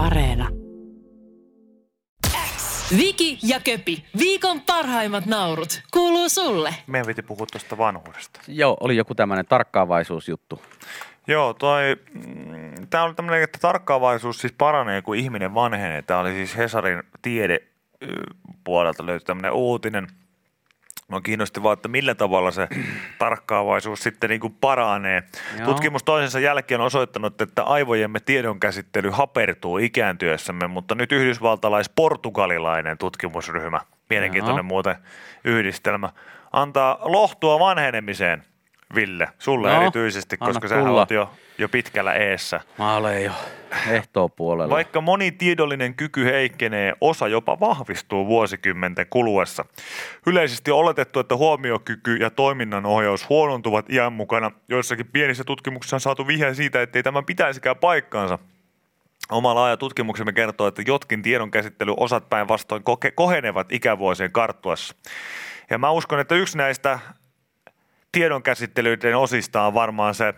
Areena. Viki ja Köpi, viikon parhaimmat naurut, kuuluu sulle. Meidän piti puhua tuosta vanhuudesta. Joo, oli joku tämmöinen tarkkaavaisuusjuttu. Joo, toi, mm, tää oli tämmöinen, että tarkkaavaisuus siis paranee, kun ihminen vanhenee. Tämä oli siis Hesarin tiede puolelta löytyi tämmöinen uutinen. Mä kiinnosti vaan, että millä tavalla se tarkkaavaisuus sitten niin kuin paranee. Joo. Tutkimus toisensa jälkeen on osoittanut, että aivojemme tiedonkäsittely hapertuu ikääntyessämme, mutta nyt yhdysvaltalais-portugalilainen tutkimusryhmä, mielenkiintoinen Joo. muuten yhdistelmä, antaa lohtua vanhenemiseen, Ville, sulle No, erityisesti, anna koska sä oot jo, jo pitkällä eessä. Mä olen jo ehtoopuolella. Vaikka moni tiedollinen kyky heikkenee, osa jopa vahvistuu vuosikymmenten kuluessa. Yleisesti on oletettu, että huomiokyky ja toiminnan ohjaus huonontuvat iän mukana. Joissakin pienissä tutkimuksissa on saatu vihje siitä, että ei tämän pitäisikään paikkaansa. Oma laaja tutkimuksemme kertoo, että jotkin tiedonkäsittelyosat päinvastoin kohenevat ikävuosien karttuessa. Ja mä uskon, että yksi näistä tiedonkäsittelyiden osista on varmaan se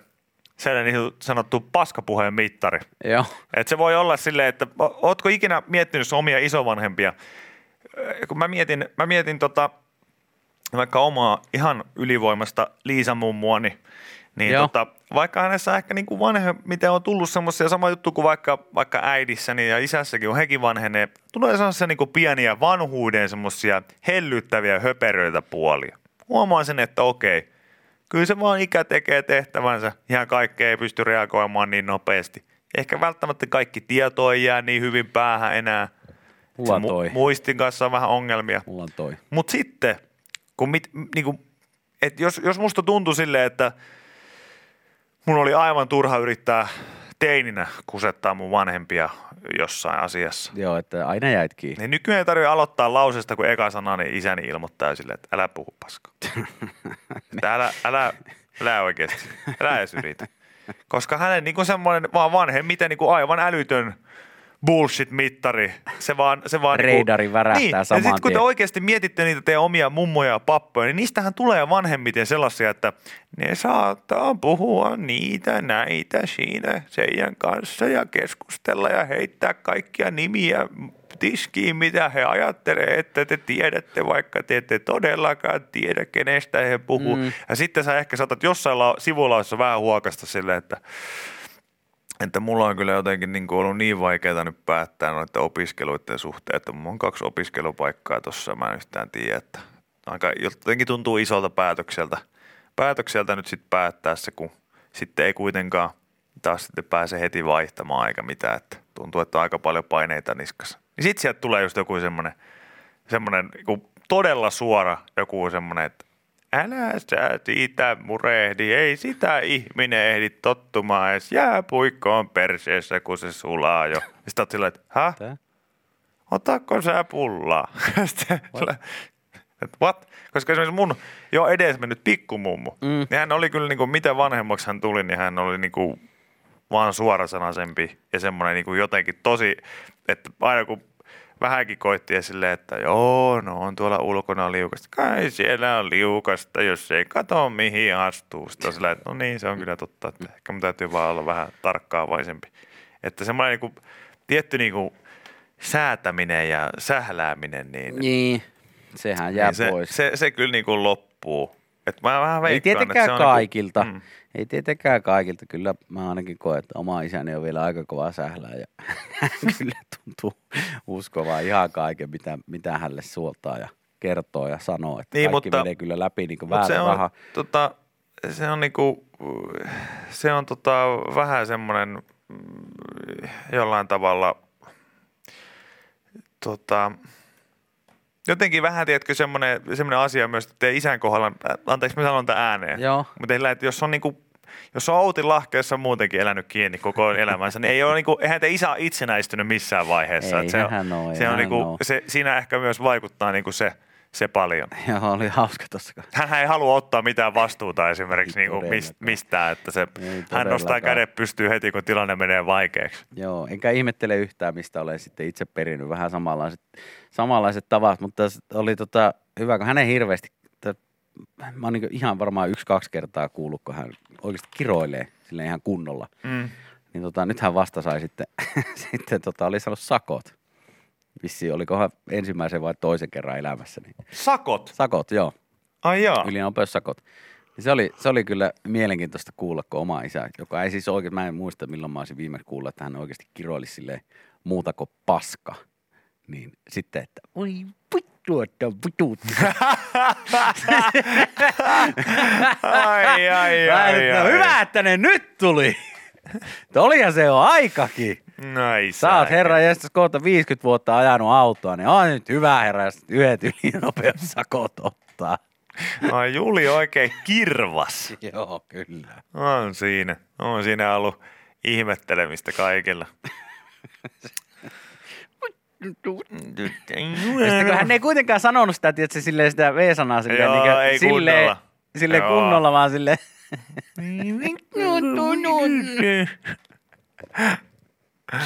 sellainen niin sanottu paskapuheen mittari. Joo. Et se voi olla silleen, että ootko ikinä miettinyt sun omia isovanhempia? Kun mä mietin, mä mietin tota, vaikka omaa ihan ylivoimasta Liisa mummuani, niin Joo. tota, vaikka hänessä ehkä niin kuin vanhe, miten on tullut semmoisia sama juttu kuin vaikka, vaikka äidissäni ja isässäkin, kun hekin vanhenee, tulee sellaisia niin kuin pieniä vanhuuden semmoisia hellyttäviä höperöitä puolia. Huomaan sen, että okei, kyllä se vaan ikä tekee tehtävänsä. Ihan kaikkea ei pysty reagoimaan niin nopeasti. Ehkä välttämättä kaikki tieto ei jää niin hyvin päähän enää. Mulla on Mu- toi. muistin kanssa on vähän ongelmia. Mulla on toi. Mutta sitten, kun mit, niinku, et jos, jos musta tuntui silleen, että mun oli aivan turha yrittää teininä kusettaa mun vanhempia jossain asiassa. Joo, että aina jäit kiinni. Niin nykyään ei tarvitse aloittaa lausesta, kun eka sana, niin isäni ilmoittaa silleen, että älä puhu paska. että älä, älä, älä oikeasti, älä edes yritä. Koska hänen niin semmoinen vaan vanhemmiten niin aivan älytön bullshit-mittari. Se vaan, se vaan Reidari värähtää niin. Ja saman sitten kun te oikeasti mietitte niitä teidän omia mummoja ja pappoja, niin niistähän tulee vanhemmiten sellaisia, että ne saattaa puhua niitä, näitä siinä seidän kanssa ja keskustella ja heittää kaikkia nimiä tiskiin, mitä he ajattelee, että te tiedätte, vaikka te ette todellakaan tiedä, kenestä he puhuu. Mm. Ja sitten sä ehkä saatat jossain la- sivulaussa vähän huokasta silleen, että että mulla on kyllä jotenkin niin kuin ollut niin vaikeaa nyt päättää noiden opiskeluiden suhteen, että mulla on kaksi opiskelupaikkaa tuossa, mä en yhtään tiedä, että aika jotenkin tuntuu isolta päätökseltä, päätökseltä nyt sitten päättää se, kun sitten ei kuitenkaan taas sitten pääse heti vaihtamaan eikä mitään, että tuntuu, että on aika paljon paineita niskassa. Niin sitten sieltä tulee just joku semmoinen, semmoinen niin todella suora joku semmoinen, että älä sä siitä murehdi, ei sitä ihminen ehdi tottumaan edes jääpuikkoon perseessä, kun se sulaa jo. Sitten oot silleen, että? Tää? Otako sä pullaa? Sitten sillä- että what? Koska esimerkiksi mun jo edes mennyt pikkumummu, mm. niin hän oli kyllä niin kuin, mitä vanhemmaksi hän tuli, niin hän oli niin kuin vaan suorasanaisempi ja semmoinen niin kuin jotenkin tosi, että aina kun vähänkin koitti ja silleen, että joo, no on tuolla ulkona liukasta. Kai siellä on liukasta, jos ei kato mihin astuu. Sitten on silleen, että no niin, se on kyllä totta, että ehkä mun täytyy vaan olla vähän tarkkaavaisempi. Että semmoinen niin kuin, tietty niin kuin, säätäminen ja sählääminen, niin, Niin, sehän jää niin se, pois. se, se kyllä niin kuin loppuu. Et mä vähän Ei veikkaan, tietenkään että se on kaikilta. Niin kuin, mm. Ei tietenkään kaikilta. Kyllä mä ainakin koen, että oma isäni on vielä aika kova sählää ja kyllä tuntuu uskovaa ihan kaiken, mitä, mitä hänelle suoltaa ja kertoo ja sanoo. Että Niin, kaikki mutta- menee kyllä läpi niin kuin Mut se on, raha. tota, se on niinku, se on tota, vähän semmoinen mm, jollain tavalla tota, jotenkin vähän, tiedätkö, semmoinen, semmoinen asia myös, että teidän isän kohdalla, äh, anteeksi mä sanon tämän ääneen, Joo. mutta teillä, että jos on niinku, jos on Outin lahkeessa muutenkin elänyt kiinni koko elämänsä, niin ei ole niinku, eihän te isä ole itsenäistynyt missään vaiheessa. Ei se, on- ei se on hän niinku, oo. se, siinä ehkä myös vaikuttaa niinku se, se paljon. Joo, oli hauska tuossa. Hän ei halua ottaa mitään vastuuta esimerkiksi Ei niin kuin mistään, että se, hän nostaa kädet pystyy heti, kun tilanne menee vaikeaksi. Joo, enkä ihmettele yhtään, mistä olen sitten itse perinyt vähän samanlaiset, samanlaiset tavat, mutta oli tota, hyvä, kun hänen hirveästi, mä oon niin ihan varmaan yksi-kaksi kertaa kuullut, kun hän oikeasti kiroilee sille ihan kunnolla. Mm. Niin tota, nythän vasta sai sitten, sitten tota, oli saanut sakot. Vissi, olikohan ensimmäisen vai toisen kerran elämässä. Niin. Sakot. Sakot, joo. Ai jaa. Ylinopeussakot. Niin se, oli, se oli kyllä mielenkiintoista kuulla, kun oma isä, joka ei siis oikein, mä en muista milloin mä olisin viimeksi kuulla, että hän oikeasti kiroilisi silleen muuta kuin paska. Niin sitten, että voi vittu, että vitut. Ai, ai, ai, nyt, no ai. hyvä, että ne nyt tuli. Olihan se jo aikakin. Ai, Sä oot herra jästäs kohta 50 vuotta ajanut autoa, niin on nyt hyvä herra, jos yhdet ylinopeussakot ottaa. Ai Juli oikein kirvas. Joo, kyllä. On siinä. On siinä ollut ihmettelemistä kaikilla. Ja sitten kun hän ei kuitenkaan sanonut sitä, että silleen sitä V-sanaa silleen, Joo, niin ei silleen, kunnolla. silleen Joo. kunnolla, vaan silleen,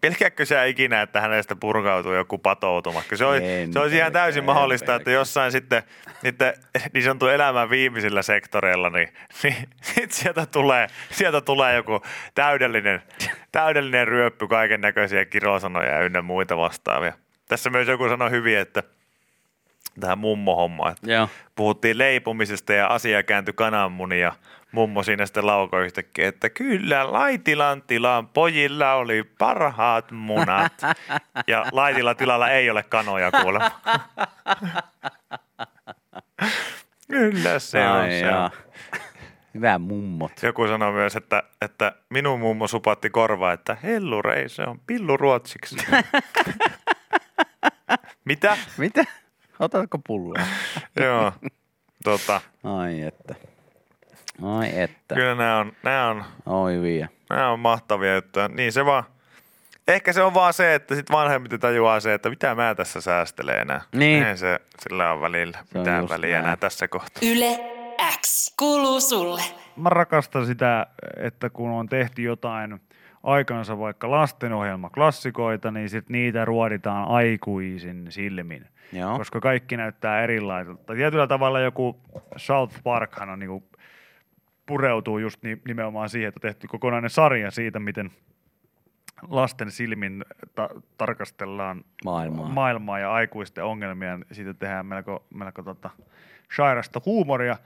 Pelkääkö sä ikinä, että hänestä purkautuu joku patoutuma? Se, En se olisi ihan täysin en mahdollista, että pelkää. jossain sitten niiden, niin sanottu elämän viimeisillä sektoreilla, niin, niin sit sieltä, tulee, sieltä tulee joku täydellinen, täydellinen ryöppy kaiken näköisiä kirosanoja ja ynnä muita vastaavia. Tässä myös joku sanoi hyvin, että tähän mummo-hommaan, että joo. puhuttiin leipomisesta ja asia kääntyi kananmunin ja mummo siinä sitten laukoi yhtäkkiä, että kyllä Laitilan tilan pojilla oli parhaat munat. Ja Laitilan tilalla ei ole kanoja kuulemma. kyllä se on. Ai Se jaa. on. Hyvä mummot. Joku sanoi myös, että, että minun mummo supatti korvaa, että hellurei, se on pillu ruotsiksi. Mitä? Mitä? Otatko pulloa? Joo, tota, Ai että. Ai että. kyllä nämä on, nämä on Oi vie. Nämä on mahtavia juttuja. Niin se vaan, ehkä se on vaan se, että sit vanhemmit tajuaa se, että mitä mä tässä säästelen enää. Niin. Eihän se sillä on välillä Se on mitään just väliä näin. enää tässä kohtaa. Yle X kuuluu sulle. mä rakastan sitä, että kun on tehty jotain aikansa vaikka lastenohjelmaklassikoita, niin sit niitä ruoditaan aikuisin silmin. Joo. Koska kaikki näyttää erilaiselta. Tietyllä tavalla joku South Parkhan on niinku pureutuu just ni- nimenomaan siihen, että on tehty kokonainen sarja siitä, miten lasten silmin ta- tarkastellaan Maailmaa. maailmaa ja aikuisten ongelmia. Siitä tehdään melko, melko tota, sairasta huumoria.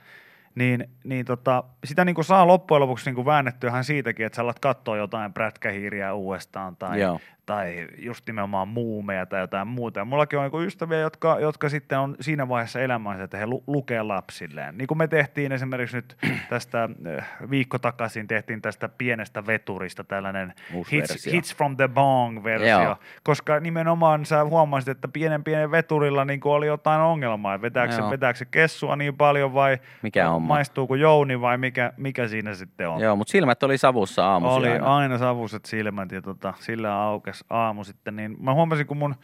Niin, niin tota, sitä niin saa loppujen lopuksi niin väännettyä siitäkin, että sä alat katsoa jotain prätkähiiriä uudestaan tai, Joo. Tai just nimenomaan muumeja tai jotain muuta. Ja mullakin on niin ystäviä, jotka, jotka sitten on siinä vaiheessa elämänsä, että he lu- lukee lapsilleen. Niin kuin me tehtiin esimerkiksi nyt tästä äh, viikko takaisin, tehtiin tästä pienestä veturista tällainen hits, hits from the Bong-versio, Joo. koska nimenomaan sä huomasit, että pienen pienen veturilla niin oli jotain ongelmaa, että vetääkö, se, vetääkö se kessua niin paljon vai Mikä homma? maistuuko jouni vai mikä, mikä siinä sitten on. Joo, mutta silmät oli savussa aamuisin Oli aina. aina. savuset silmät ja tota, sillä aukes aamu sitten. Niin mä huomasin, kun mun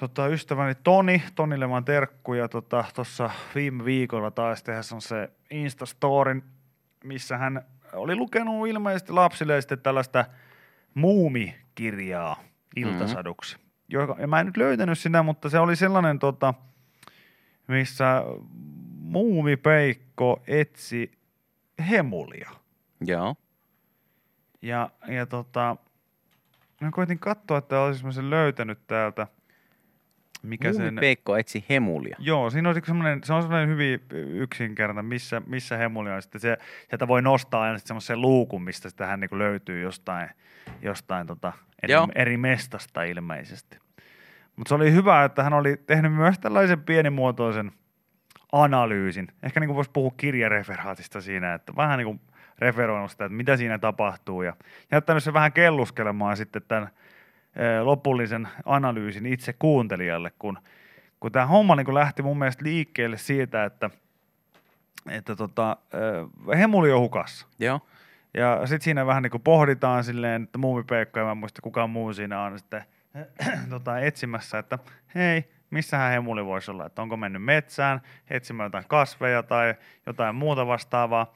tota, ystäväni Toni, Tonille vaan terkkuja tuossa tota, viime viikolla taas tehdä se Instastorin, missä hän oli lukenut ilmeisesti lapsille sitten tällaista muumikirjaa iltasaduksi. Mm-hmm. Ja mä en nyt löytänyt sitä, mutta se oli sellainen, tota, missä muumipeikko etsi hemulia. Joo. Ja, ja tota, mä koitin katsoa, että olisin sen löytänyt täältä. Mikä Muumi sen... Peikko etsi hemulia. Joo, siinä on semmoinen, se on semmoinen hyvin yksinkertainen, missä, missä hemuli on. Sitten se, sieltä voi nostaa aina sitten semmoisen luukun, mistä sitä hän niin löytyy jostain, jostain tota eri, Joo. eri mestasta ilmeisesti. Mutta se oli hyvä, että hän oli tehnyt myös tällaisen pienimuotoisen analyysin. Ehkä niin kuin voisi puhua kirjareferaatista siinä, että vähän niin kuin referoinut sitä, että mitä siinä tapahtuu ja jättänyt sen vähän kelluskelemaan sitten tämän lopullisen analyysin itse kuuntelijalle, kun, kun tämä homma niin kuin lähti mun mielestä liikkeelle siitä, että, että tota, hemuli on hukassa. Joo. Ja sitten siinä vähän niin kuin pohditaan silleen, että muumipeikko, ja mä muista kukaan muu siinä on sitten tota, etsimässä, että hei, missähän hemuli voisi olla, että onko mennyt metsään etsimään jotain kasveja tai jotain muuta vastaavaa.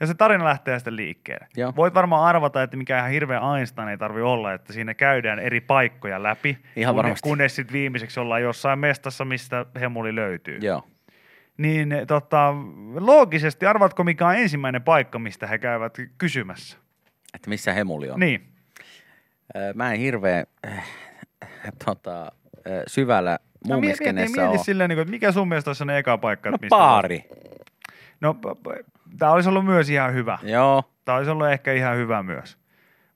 Ja se tarina lähtee sitten liikkeelle. Joo. Voit varmaan arvata, että mikä ihan hirveä Einstein ei tarvi olla, että siinä käydään eri paikkoja läpi, Ihan kunnes, varmasti. kunnes sitten viimeiseksi ollaan jossain mestassa, mistä hemuli löytyy. Joo. niin tota, loogisesti arvatko mikä on ensimmäinen paikka, mistä he käyvät kysymässä? Että missä hemuli on. Niin. Mä en hirveän äh, tota, syvällä No, mieti, mieti, muumiskenessä mieti silleen, niin että mikä sun mielestä olisi ne eka paikka? No mistä baari. No, tämä olisi ollut myös ihan hyvä. Joo. Tämä olisi ollut ehkä ihan hyvä myös.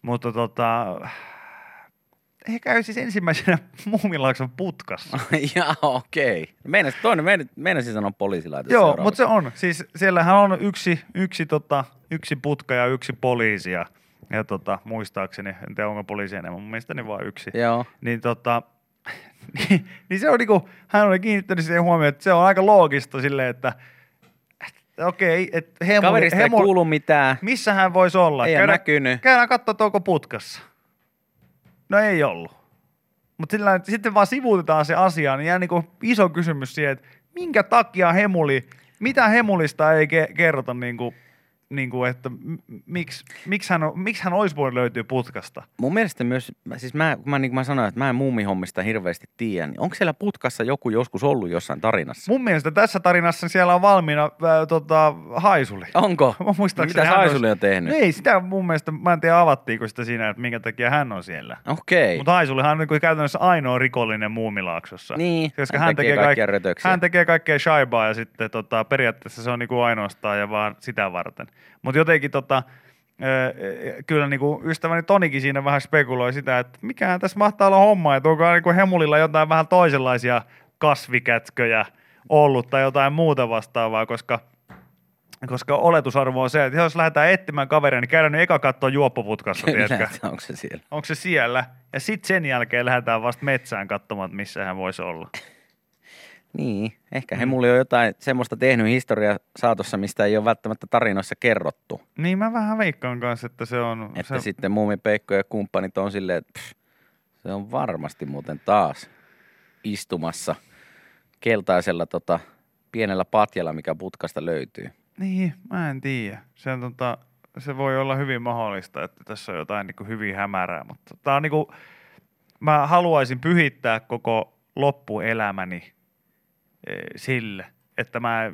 Mutta tota, ehkä käy siis ensimmäisenä muumilaakson putkassa. Jaa, okei. Meinas, toinen, meinasin, meinasin sanoa poliisilaitos Joo, mutta se on. Siis siellähän on yksi, yksi, tota, yksi putka ja yksi poliisi ja, ja tota, muistaakseni, en tiedä onko poliisi enemmän, mun mielestäni vaan yksi. Joo. Niin tota, niin, niin se on niinku, hän oli kiinnittänyt siihen huomioon, että se on aika loogista silleen, että okei, että hemuli, Kaverista ei kuulu mitään. missä hän voisi olla? Ei ole näkynyt. Käydään katsoa, onko putkassa. No ei ollut. Mutta sitten vaan sivuutetaan se asia, niin jää niinku iso kysymys siihen, että minkä takia Hemuli, mitä Hemulista ei ke- kerrota, niinku, niinku, että m- miksi, miksi, hän, on, miksi hän olisi voinut löytyä putkasta? Mun mielestä myös, siis mä, kun mä, niin kuin mä sanoin, että mä en muumihommista hirveästi tiedä, niin onko siellä putkassa joku joskus ollut jossain tarinassa? Mun mielestä tässä tarinassa siellä on valmiina ää, tota, haisuli. Onko? Mä Mitä Haisuli on tehnyt? Ei sitä mun mielestä, mä en tiedä avattiinko sitä siinä, että minkä takia hän on siellä. Okei. Mutta Haisulihan on niinku käytännössä ainoa rikollinen muumilaaksossa. Niin, koska hän hän, tekee tekee, kaikkia kaik- hän tekee kaikkea shaibaa ja sitten tota, periaatteessa se on niinku ainoastaan ja vaan sitä varten. Mutta jotenkin tota, kyllä niinku ystäväni Tonikin siinä vähän spekuloi sitä, että mikähän tässä mahtaa olla homma, että onko niinku Hemulilla jotain vähän toisenlaisia kasvikätköjä ollut tai jotain muuta vastaavaa, koska koska oletusarvo on se, että jos lähdetään etsimään kaveria, niin käydään nyt eka katsoa juoppoputkassa, tiedätkö? Onko se siellä? onko se siellä, ja sitten sen jälkeen lähdetään vasta metsään katsomaan, että missä hän voisi olla. Niin, ehkä he mulle on jotain semmoista tehnyt historia saatossa, mistä ei ole välttämättä tarinoissa kerrottu. Niin mä vähän veikkaan kanssa, että se on... Että se, sitten Muumi Peikko ja kumppanit on silleen, että pff, se on varmasti muuten taas istumassa keltaisella tota, pienellä patjalla, mikä putkasta löytyy. Niin, mä en tiedä. Se, on, tota, se voi olla hyvin mahdollista, että tässä on jotain niin hyvin hämärää, mutta tää on niin kuin, mä haluaisin pyhittää koko loppuelämäni sille, että mä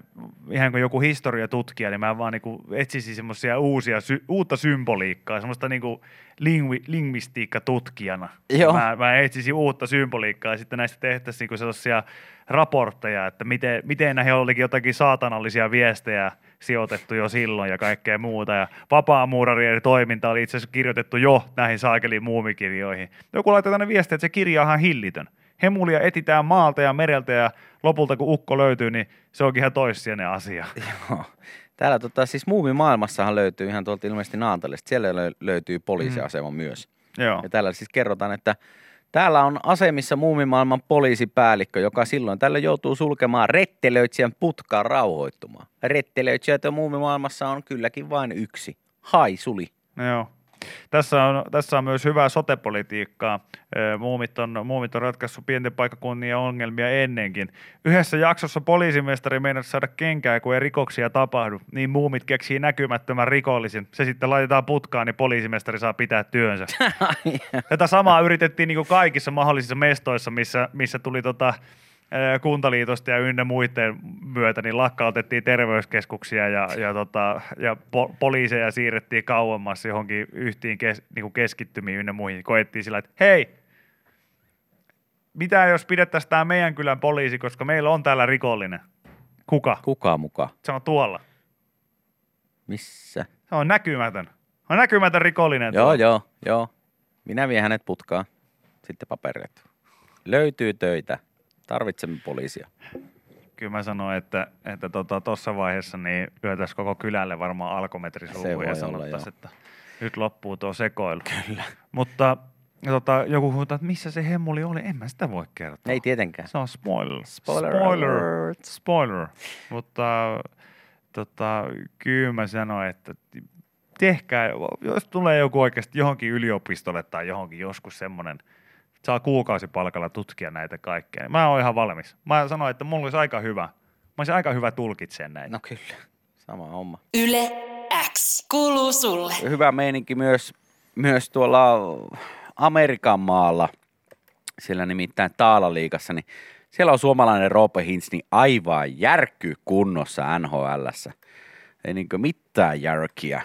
ihan kuin joku historiatutkija, niin mä vaan niinku etsisin semmoisia uusia, sy- uutta symboliikkaa, semmoista niinku lingvi, lingvistiikkatutkijana. Joo. Mä, mä etsisin uutta symboliikkaa ja sitten näistä tehtäisiin niinku sellaisia raportteja, että miten, miten näihin olikin jotakin saatanallisia viestejä sijoitettu jo silloin ja kaikkea muuta. Ja vapaamuurarien toiminta oli itse asiassa kirjoitettu jo näihin saakeliin muumikirjoihin. Joku laittoi tänne viestiä, että se kirja on ihan hillitön. Hemulia etitään maalta ja mereltä ja lopulta kun ukko löytyy, niin se onkin ihan toissijainen asia. Joo. Täällä tota, siis muumimaailmassahan löytyy ihan tuolta ilmeisesti Naantalista. Siellä lö- löytyy poliisiasema mm. myös. Joo. Ja täällä siis kerrotaan, että täällä on asemissa muumimaailman poliisipäällikkö, joka silloin tällä joutuu sulkemaan rettelöitsijän putkaa rauhoittumaan. Rettelöitsijöitä muumimaailmassa on kylläkin vain yksi. Haisuli. Joo. Tässä on, tässä on myös hyvää sotepolitiikkaa. Muumit on, muumit on ratkaissut pienten paikkakunnien ongelmia ennenkin. Yhdessä jaksossa poliisimestari meinasi saada kenkää, kun ei rikoksia tapahdu. Niin muumit keksii näkymättömän rikollisen. Se sitten laitetaan putkaan, niin poliisimestari saa pitää työnsä. Tätä samaa yritettiin niin kuin kaikissa mahdollisissa mestoissa, missä, missä tuli tota, kuntaliitosta ja ynnä muiden myötä, niin lakkautettiin terveyskeskuksia ja, ja, tota, ja po- poliiseja siirrettiin kauemmas johonkin yhtiin kes, niin kuin keskittymiin ynnä muihin. Koettiin sillä, että hei, mitä jos pidettäisiin tämä meidän kylän poliisi, koska meillä on täällä rikollinen. Kuka? Kuka muka? Se on tuolla. Missä? Se on näkymätön. On näkymätön rikollinen. Joo, joo, joo. Minä vien hänet putkaan. Sitten paperit. Löytyy töitä. Tarvitsemme poliisia. Kyllä mä sanoin, että että tuossa tota, vaiheessa niin lyötäisiin koko kylälle varmaan alkometri Se suuhun voi ja sanottaisiin, että nyt loppuu tuo sekoilu. Kyllä. Mutta tota, joku huutaa, että missä se hemmuli oli, en mä sitä voi kertoa. Ei tietenkään. Se on spoiler. Spoiler Spoiler. alert. Spoiler. Mutta tota, kyllä mä sanoin, että tehkää, jos tulee joku oikeasti johonkin yliopistolle tai johonkin joskus semmoinen, saa kuukausipalkalla tutkia näitä kaikkea. Mä oon ihan valmis. Mä sanoin, että mulla olisi aika hyvä. Mä olisin aika hyvä tulkitseen näitä. No kyllä. Sama homma. Yle X kuuluu sulle. hyvä meininki myös, myös tuolla Amerikan maalla, siellä nimittäin Taalaliikassa, niin Siellä on suomalainen Roope Hintz, niin aivan järkky kunnossa NHLssä. Ei niinkö mitään järkiä.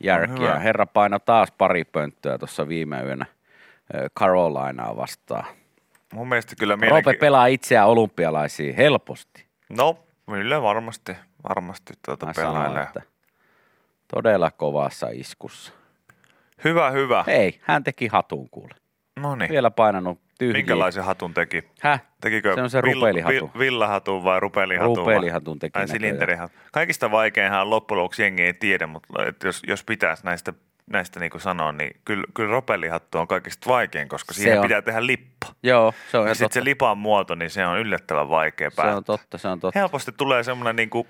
järkiä. Herra paino taas pari pönttöä tuossa viime yönä Carolinaa vastaan. Mun mielestä kyllä mielenki... pelaa itseään olympialaisiin helposti. No, kyllä varmasti, varmasti tuota Mä sanon, että todella kovassa iskussa. Hyvä, hyvä. Ei, hän teki hatun kuule. No niin. Vielä painanut tyhjiä. Minkälaisen hatun teki? Häh? Tekikö Se on se rupelihatun. vill- villahatun vai rupelihatun? Rupelihatun teki Vai näköjään. silinderihatun? Kaikista vaikeinhan loppujen lopuksi jengi ei tiedä, mutta jos, jos pitäisi näistä, näistä niin kuin sanoa, niin kyllä, kyllä ropelihattu on kaikista vaikein, koska Se siihen on. pitää tehdä lippa. Joo, se on Ja sitten se lipan muoto, niin se on yllättävän vaikea Se päättää. on totta, se on totta. Helposti tulee semmoinen niin kuin,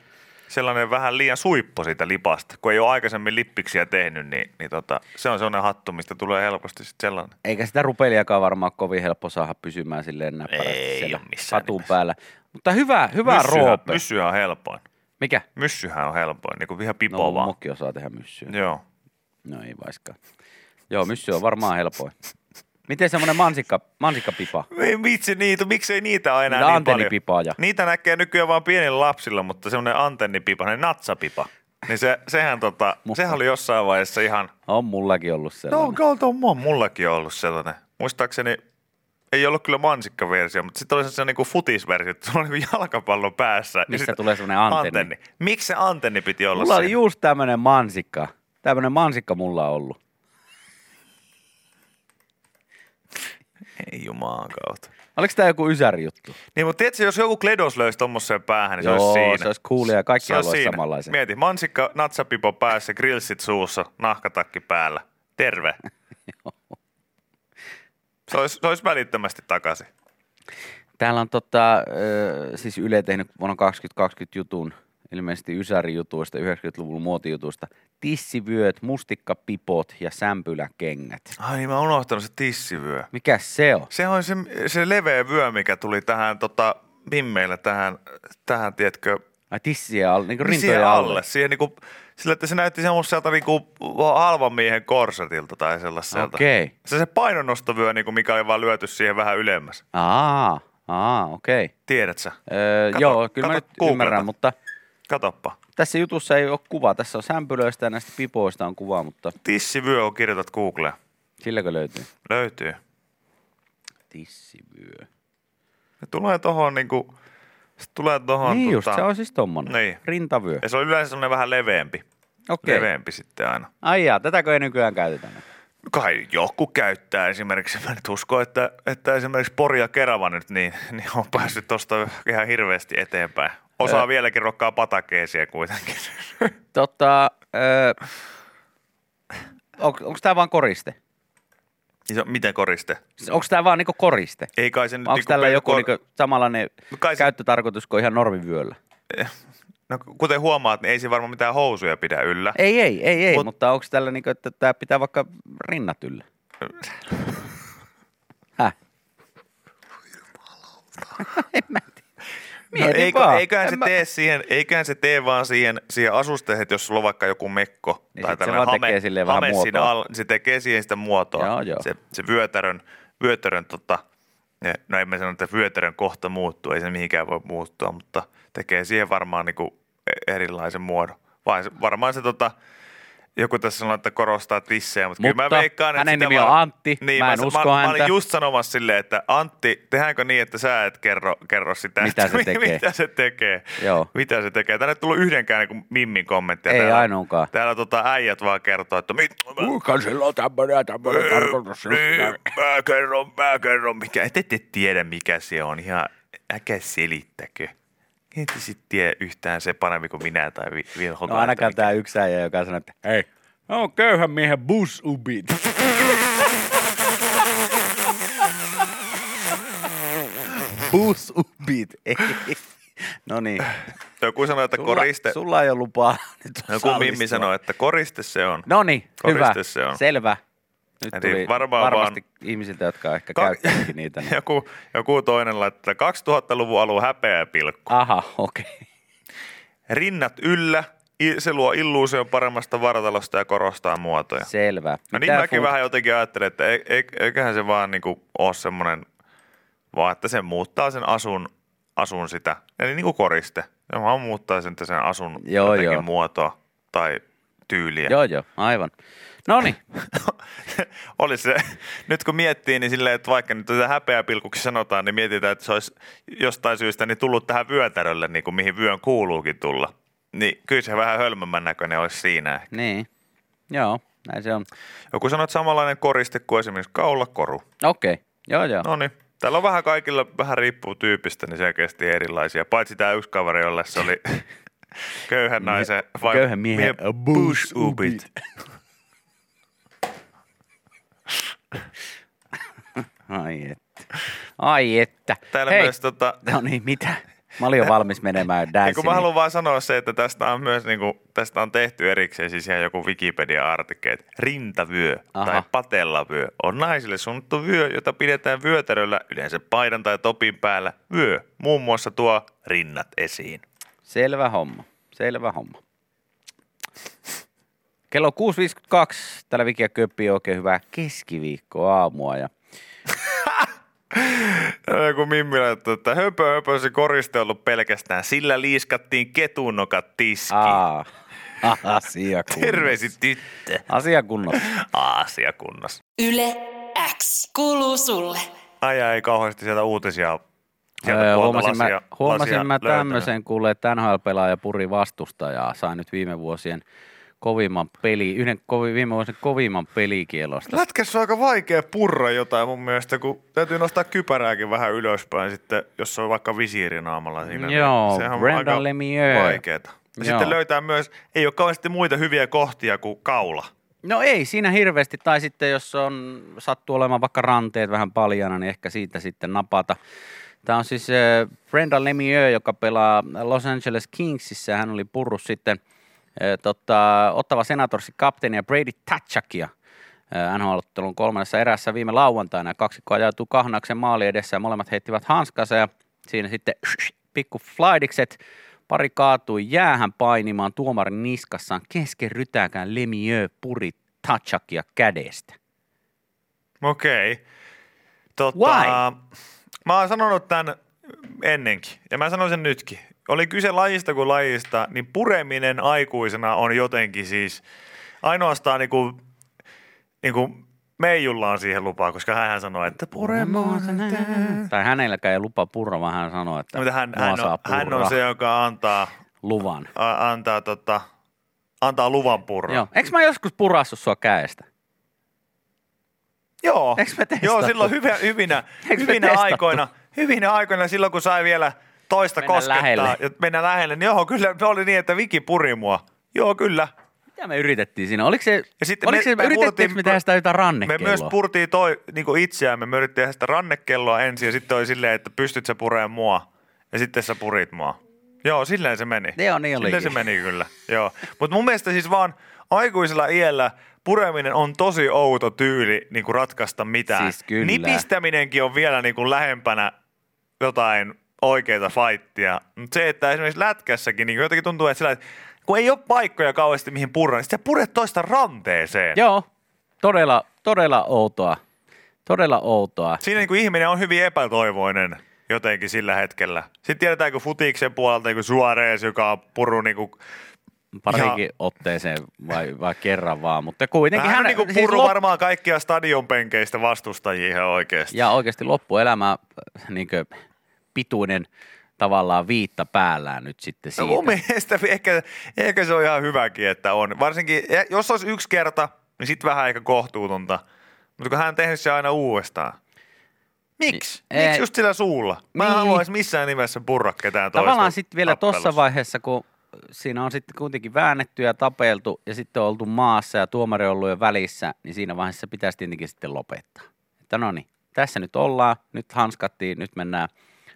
sellainen vähän liian suippo siitä lipasta. Kun ei ole aikaisemmin lippiksiä tehnyt, niin, niin tota, se on sellainen hattu, mistä tulee helposti sitten sellainen. Eikä sitä rupeliakaan varmaan kovin helppo saada pysymään silleen näppärästi Ei siellä hatun nimessä. päällä. Mutta hyvä, hyvä Myssyhän- Roope. Myssyhän on helpoin. Mikä? Myssyhän on helpoin, niin kuin ihan pipo No, vaan. mokki osaa tehdä myssyä. Joo. No ei vaiskaan. Joo, myssy on varmaan helpoin. Miten semmoinen mansikka, mansikkapipa? Ei vitsi niitä, miksei niitä ole enää Niitä niin paljon. Niitä näkee nykyään vaan pienillä lapsilla, mutta semmoinen antennipipa, semmoinen natsapipa. Niin se, sehän, tota, Mutta- sehän oli jossain vaiheessa ihan... On mullakin ollut No, sellainen. kautta on mua- mullakin ollut sellainen. Muistaakseni ei ollut kyllä mansikkaversio, mutta sitten oli se niinku futisversio, että se oli niinku jalkapallo päässä. ja Missä sit tulee semmoinen antenni. Miksi se antenni piti olla Mulla oli siinä? just tämmönen mansikka. Tämmönen mansikka mulla on ollut. Ei jumaan kautta. Oliko tää joku ysäri juttu? Niin, mutta tiedätkö, jos joku kledos löisi tommoseen päähän, niin se Joo, olisi siinä. se olisi coolia ja kaikki Se olisi haluaisi siinä. samanlaisen. Mieti, mansikka, natsapipo päässä, grillsit suussa, nahkatakki päällä. Terve. se, olisi, se olisi välittömästi takaisin. Täällä on tota, siis Yle tehnyt vuonna 2020 jutun, ilmeisesti Ysäri-jutuista, 90-luvun muotijutuista. Tissivyöt, mustikkapipot ja sämpyläkengät. Ai niin, mä oon unohtanut se tissivyö. Mikä se on? Se on se, se leveä vyö, mikä tuli tähän tota, Mimmeillä tähän, tähän tiedätkö, Ai tissiä alle, niin kuin niin rintoja alle. alle. Siihen niinku, sillä, että se näytti semmoiselta niinku halvan miehen korsetilta tai sellaiselta. Okei. Se se painonnostovyö, niinku, mikä oli vaan lyöty siihen vähän ylemmäs. Aa, aa, okei. Tiedät sä? Öö, Kato- joo, kyllä mä kato nyt Googleta. ymmärrän, mutta Katoppa. tässä jutussa ei ole kuva. Tässä on sämpylöistä ja näistä pipoista on kuva, mutta Tissivyö, kun kirjoitat Googleen. silläkö löytyy? Löytyy. Tissivyö. Se tulee tohon niinku, se tulee tohon. Niin just, tota, se on siis tommonen. Niin. Rintavyö. Ja se on yleensä semmoinen vähän leveämpi. Okei. Leveämpi sitten aina. Ai jaa, tätäkö ei nykyään käytetä? Kai joku käyttää esimerkiksi, mä nyt uskon, että, että esimerkiksi Pori ja Kerava nyt niin, niin on päässyt tuosta ihan hirveästi eteenpäin. Osaa vieläkin rokkaa patakeesia kuitenkin. Tota, öö, on, onko tämä vaan koriste? Iso, miten koriste? Onko tämä vaan niinku koriste? Ei kai se nyt... Onko niinku tällä joku kor- niinku samanlainen Kai se- käyttötarkoitus kuin ihan normivyöllä? No, kuten huomaat, niin ei se varmaan mitään housuja pidä yllä. Ei, ei, ei, ei Mut- mutta onko tällä niinku, että tämä pitää vaikka rinnat yllä? Häh? en mä No, Mietin eikö, vaan. eiköhän, En se mä- tee siihen, eiköhän se tee vaan siihen, siihen asusteeseen, että jos sulla on vaikka joku mekko Niin tai tällainen vaan tekee vähän hame siinä muotoa. alla, niin se tekee siihen sitä muotoa. Joo, joo. Se, se vyötärön, vyötärön tota, ne- no en mä sano, että vyötärön kohta muuttuu, ei se mihinkään voi muuttua, mutta tekee siihen varmaan niinku e- erilaisen muodon. Vai varmaan se tota, joku tässä sanoo, että korostaa tissejä, mutta, kyllä Mutta mä veikkaan, että hänen nimi on var- Antti, Niin, mä en mä, usko mä, Mä häntä. olin just sanomassa silleen, että Antti, tehdäänkö niin, että sä et kerro, kerro sitä, Mitä että se tekee. mitä se tekee. Joo. Mitä se tekee? Tänne ei tullut yhdenkään niin Mimmin kommenttia. Ei täällä, ainoakaan. Täällä tota, äijät vaan kertoo, että mit, mä, Kuinka sillä on tämmöinen ja tämmöinen tarkoitus? niin, mä kerron, mä kerron, mikä. Et ette tiedä, mikä se on. Ihan äkä selittäkö. Et te sit tiedä yhtään se paremmin kuin minä tai vi- Vilho. No ainakaan tämä yksi äijä, joka sanoo, että hei, no on köyhän miehen busubit. busubit, ei. No niin. Joku sanoi, että koriste. Sulla ei ole lupaa nyt Joku Mimmi sanoi, että koriste se on. No niin, hyvä. Koriste se on. Selvä. Nyt Eli tuli varmaan varmasti ihmisiltä, jotka ehkä Ka- käyttävätkin niitä. Niin. Joku, joku toinen laittaa 2000-luvun alun häpeä pilkku. Aha, okei. Okay. Rinnat yllä, se luo illuusion paremmasta vartalosta ja korostaa muotoja. Selvä. No niin mäkin fun- vähän jotenkin ajattelen, että ei, ei, eiköhän se vaan niinku ole semmoinen vaan että se muuttaa sen asun, asun sitä, eli niin kuin koriste. Ja vaan muuttaa sen, sen asun Joo, jotenkin joo. muotoa tai tyyliä. Joo, joo, aivan. No niin, Oli se, nyt kun miettii, niin silleen, että vaikka nyt tätä häpeäpilkuksi sanotaan, niin mietitään, että se olisi jostain syystä niin tullut tähän vyötärölle, niin kuin mihin vyön kuuluukin tulla. Niin kyllä se vähän hölmömmän näköinen olisi siinä. ehkä. niin. Joo, näin se on. Joku sanoo, että samanlainen koriste kuin esimerkiksi kaulakoru. Okei, okay. joo, joo. No niin. Täällä on vähän kaikilla, vähän riippuu tyypistä, niin selkeästi erilaisia. Paitsi tämä yksi kaveri, jolle se oli köyhän naisen vai Köyhän miehen bush ubit. Ai että. Ai että. Täällä Hei. myös tota, No niin, mitä? Mä olin jo valmis menemään Niin danssiin. kun mä haluan vaan sanoa se, että tästä on myös niin kuin, tästä on tehty erikseen siis ihan joku Wikipedia-artikkeli, että rintavyö Aha. tai patellavyö on naisille suunnattu vyö, jota pidetään vyötäröllä yleensä paidan tai topin päällä. Vyö muun muassa tuo rinnat esiin. Selvä homma, selvä homma. Kello 6.52, täällä Viki ja Köppi oikein hyvää keskiviikkoaamua ja Ja Joku Mimmi laittoi, että höpö höpö se koriste ollut pelkästään. Sillä liiskattiin ketunokat tiskiin. aa, asia kunnossa. Terveisin tyttö. Asia kunnossa. Aasia kunnossa. Yle X kuuluu sulle. Ai ai, ei kauheasti sieltä uutisia. Sieltä Öö, huomasin mä, lasia- huomasin lasia mä tämmöisen, kuulee, että NHL-pelaaja puri vastustajaa, sai nyt viime vuosien kovimman peli, yhden kovi, viime vuosien kovimman pelikielosta. Lätkässä on aika vaikea purra jotain mun mielestä, kun täytyy nostaa kypärääkin vähän ylöspäin sitten, jos on vaikka visiirinaamalla siinä. niin Joo, sehän on Brendan aika. Vaikeeta. Ja Joo. sitten löytää myös, ei ole kauheasti muita hyviä kohtia kuin kaula. No ei siinä hirveästi, tai sitten jos on sattuu olemaan vaikka ranteet vähän paljana, niin ehkä siitä sitten napata. Tämä on siis äh, Brendan Lemieux, joka pelaa Los Angeles Kingsissä. Hän oli purrus sitten äh, tota, Ottava Senatorsin kapteeni ja Brady Tatchakia äh, NHL-ottelun kolmannessa erässä viime lauantaina. Kaksikko ajautui kahnaksen maali edessä ja molemmat heittivät hanskansa ja siinä sitten pikku flaidikset. Pari kaatui jäähän painimaan tuomarin niskassaan kesken rytäkään Lemieux puri Tatchakia kädestä. Okei. Okay. Tota, Why? Mä oon sanonut tämän ennenkin, ja mä sanon sen nytkin. Oli kyse lajista kuin lajista, niin pureminen aikuisena on jotenkin siis ainoastaan niinku, niinku Meijulla on siihen lupaa, koska hän sanoi, että puremaan. Tai hänelläkään ei lupa purra, vaan hän sanoo, että Mutta hän, hän, saa on, hän purra on se, joka antaa, luvan. a, antaa, tota, antaa luvan purraa. Joo. Eikö mä joskus purassut sua käestä? Joo. Me? Joo, silloin hyvä, hyvinä, me hyvinä aikoina, hyvinä aikoina silloin, kun sai vielä toista Mennä koskettaa lähelle. ja mennä lähelle, niin joo, kyllä se oli niin, että Viki puri mua. Joo, kyllä. Mitä me yritettiin siinä? Oliko se, Ja sitten oliko me- se, me yritettiinkö purtiin- me tehdä sitä jotain Me rannekelloa? myös purtiin toi niin itseämme, me yritettiin tehdä sitä rannekelloa ensin ja sitten oli silleen, että pystyt sä pureen mua ja sitten sä purit mua. Joo, silleen se meni. Joo, niin Silleen olikin. se meni kyllä, joo. Mutta mun mielestä siis vaan aikuisella iällä pureminen on tosi outo tyyli niin kuin ratkaista mitään. Siis kyllä. Nipistäminenkin on vielä niin kuin lähempänä jotain oikeita fightia. Mutta se, että esimerkiksi lätkässäkin niin jotenkin tuntuu, että, sillä, että kun ei ole paikkoja kauheasti mihin purra, niin sitten puret toista ranteeseen. Joo, todella, todella outoa. Todella outoa. Siinä niin kuin ihminen on hyvin epätoivoinen jotenkin sillä hetkellä. Sitten tiedetään, kun futiksen puolelta niin kuin Suarez, joka on puru niin kuin, Parikin otteeseen vai, vai kerran vaan, mutta kuitenkin hän on niin kuin siis puru lop- varmaan kaikkia stadionpenkeistä vastustajia ihan oikeasti. Ja oikeasti loppuelämä niin pituinen tavallaan viitta päällään nyt sitten No siitä. mun mielestä ehkä, ehkä se on ihan hyväkin, että on. Varsinkin, ja jos olisi yksi kerta, niin sitten vähän ehkä kohtuutonta. Mutta kun hän on tehnyt se aina uudestaan. Miksi? Niin, Miksi just sillä suulla? Mä en Niin. haluaisi missään nimessä purra ketään toista Tavallaan sitten vielä tuossa vaiheessa, kun siinä on sitten kuitenkin väännetty ja tapeltu ja sitten on oltu maassa ja tuomari on ollut jo välissä, niin siinä vaiheessa pitäisi tietenkin sitten lopettaa. Että no niin, tässä nyt ollaan, nyt hanskattiin, nyt mennään,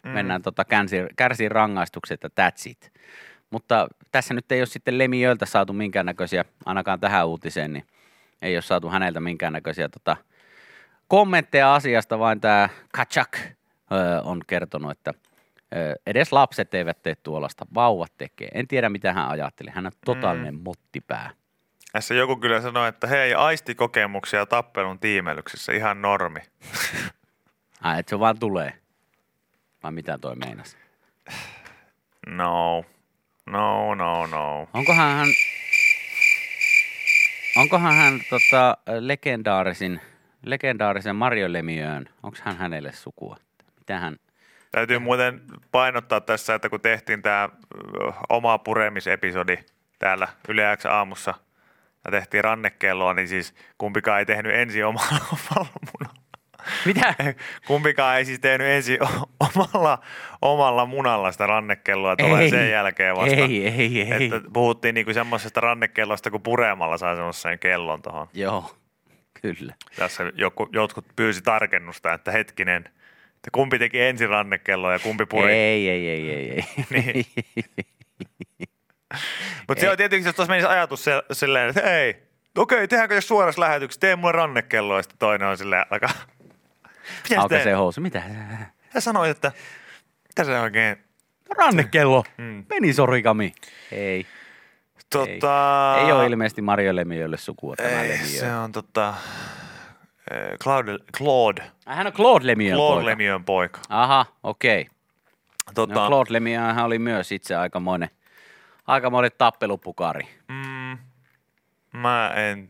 mm. mennään tota kärsii, kärsii rangaistukset ja that's it. Mutta tässä nyt ei ole sitten Lemijöiltä saatu minkäännäköisiä, ainakaan tähän uutiseen, niin ei ole saatu häneltä minkäännäköisiä tota, kommentteja asiasta, vain tämä Kachak öö, on kertonut, että edes lapset eivät tee tuollaista, vauvat tekee. En tiedä, mitä hän ajatteli. Hän on totaalinen mm. mottipää. Tässä joku kyllä sanoi, että hei, aistikokemuksia tappelun tiimelyksessä, ihan normi. Ai, että se vaan tulee. Vai mitä toi meinas? No, no, no, no. Onkohan hän, onkohan hän tota, legendaarisin, legendaarisen Mario Lemieux, onko hän hänelle sukua? Mitä hän, Täytyy muuten painottaa tässä, että kun tehtiin tämä oma puremisepisodi täällä Yle X aamussa ja tehtiin rannekelloa, niin siis kumpikaan ei tehnyt ensin omalla, omalla munalla. mitä? Kumpikaan ei siis tehnyt ensin omalla, omalla munalla sitä rannekelloa, tulee Ei, sen jälkeen vasta. ei, ei, ei. Että puhuttiin niinku semmoisesta rannekellosta, kun puremalla saa semmoisen kellon tuohon. Joo, kyllä. Tässä joku, jotkut pyysi tarkennusta, että hetkinen, että kumpi teki ensin rannekelloa ja kumpi puri. Ei, ei, ei, ei, ei. Niin. Mutta se on tietenkin, jos tuossa menisi ajatus se, silleen, että hei, okei, tehdäänkö jos suorassa lähetyksessä, tee mulle rannekello, ja sitten toinen on silleen, alkaa, mitä Auka se se housu, mitä? Sä sanoit, että mitä se oikein, Rannekello, Mm. penisorigami. Ei, tota... ei ole ilmeisesti Mario Lemieuxlle sukua tämä Ei, se on tota, eh, Claude, Claude, Hän on Claude Lemieux Claude poika. Lemieux poika. Aha, okei. Tota, No Claude Lemieux hän oli myös itse aikamoinen, aikamoinen tappelupukari. mm, mä en,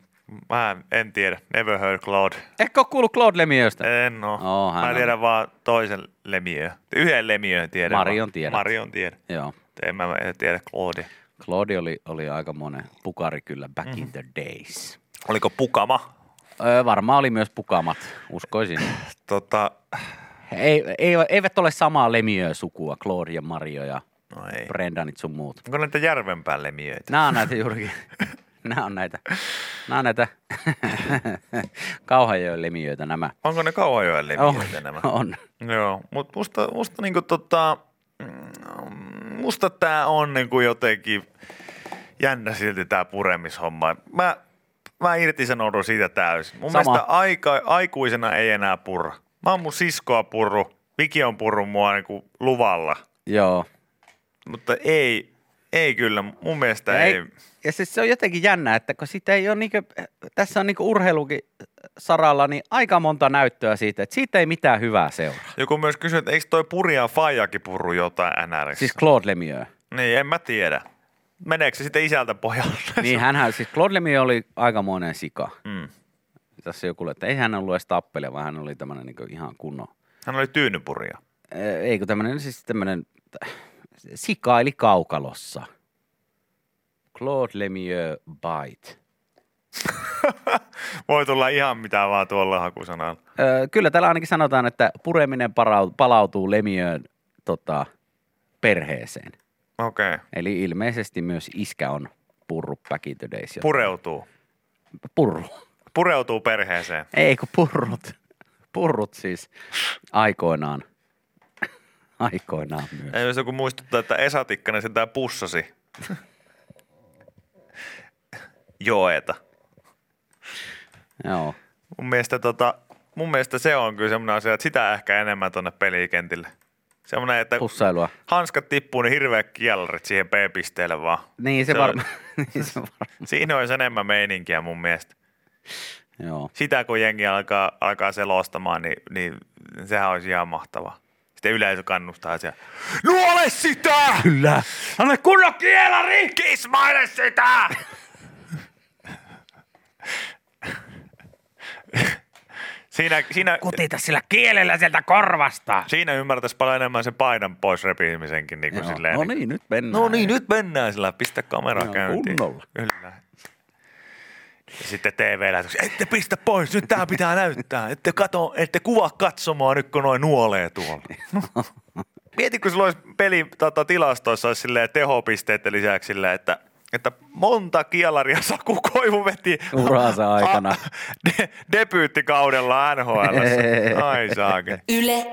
mä en tiedä, never heard Claude. Eikö ole kuullut Claude Lemieuxstä? En oo. Hän mä on. tiedän vaan toisen Lemieux. Yhden Lemieux tiedän. Marion vaan. tiedät. Marion tiedän. Joo. En mä en tiedä Claude. Claude oli, oli aikamoinen pukari kyllä back Mhm. in the days. Oliko Pukama? Öö, varmaan oli myös pukamat, uskoisin. Tota, Ei, ei, eivät ole samaa Lemieux-sukua, Claude ja Mario ja no ei. Brendanit sun muut. Onko näitä Järvenpään Lemieitä? Nämä on näitä juurikin. Nämä on näitä, nämä on näitä Kauhajoen lemiöitä nämä. Onko ne Kauhajoen On, Lemieitä nämä? on. Joo, mutta musta, musta niinku tota, mm, musta tää on niinku jotenkin jännä silti tää puremishomma. Mä, mä irtisanoudun siitä täysin. Mun Sama. mielestä aika, aikuisena ei enää purra. Mä oon mun siskoa purru, Viki on purru mua niinku luvalla, Joo. mutta ei, ei kyllä, mun mielestä Ja, ei. ei, ja siis se on jotenkin jännä, että kun sitä ei ole niinku, tässä on niinku urheilukin saralla niin aika monta näyttöä siitä, että siitä ei mitään hyvää seuraa. Joku myös kysyi, että eikö toi Purja Fajakin purru jotain NRS? Siis Claude Lemieux. Niin, en mä tiedä. Meneekö se sitten isältä pojalle? Niin hänhän, siis Claude Lemieux oli aikamoinen sika. Mm. Tässä joku, että ei hän ollut edes tappelija, vaan hän oli tämmöinen niin ihan kunnon, Hän oli tyynypurja. ei kun tämmöinen siis tämmöinen sikaili kaukalossa. Claude Lemieux bite. Voi tulla ihan mitä vaan tuolla hakusanalla. Öö, kyllä täällä ainakin sanotaan, että pureminen palautuu Lemieux tota, perheeseen. Okei. Okay. Eli ilmeisesti myös iskä on purru back in the days. Pureutuu. Purru. Pureutuu perheeseen. Ei kun purrut. Purrut siis aikoinaan. Aikoinaan myös. Ja jos joku muistuttaa, että Esa Tikkanen sen tää pussasi. Joeta. Joo. Mun mielestä, tota, mun mielestä se on kyllä semmoinen asia, että sitä ehkä enemmän tonne pelikentille. Semmoinen, että Pussailua. hanskat tippuu, niin hirveät kielarit siihen B-pisteelle vaan. Niin se, Se varmaan. niin se varma. Siinä olisi enemmän meininkiä mun mielestä. Joo. Sitä kun jengi alkaa, alkaa selostamaan, niin, niin sehän olisi ihan mahtavaa. Sitten yleisö kannustaa siellä. Nuole sitä! Kyllä. Anna kunnon kielari! Kismaile sitä! siinä, siinä, Kutita sillä kielellä sieltä korvasta. siinä ymmärtäisi paljon enemmän sen painan pois repimisenkin. Niin kuin silleen, No niin, nyt mennään. No niin, nyt mennään sillä. Pistä kamera käyntiin. kunnolla. Kyllä. Ja sitten TV-lähetys. Ette pistä pois, nyt tää pitää näyttää. Ette, kato, ette kuvaa katsomaan nyt, kun noin nuolee tuolla. Mieti, kun sulla olisi peli tota, tilastoissa olisi silleen tehopisteiden lisäksi silleen, että että monta kielaria Saku Koivu veti Uransa aikana. a- de, debyyttikaudella NHL. Ai saakin. Yle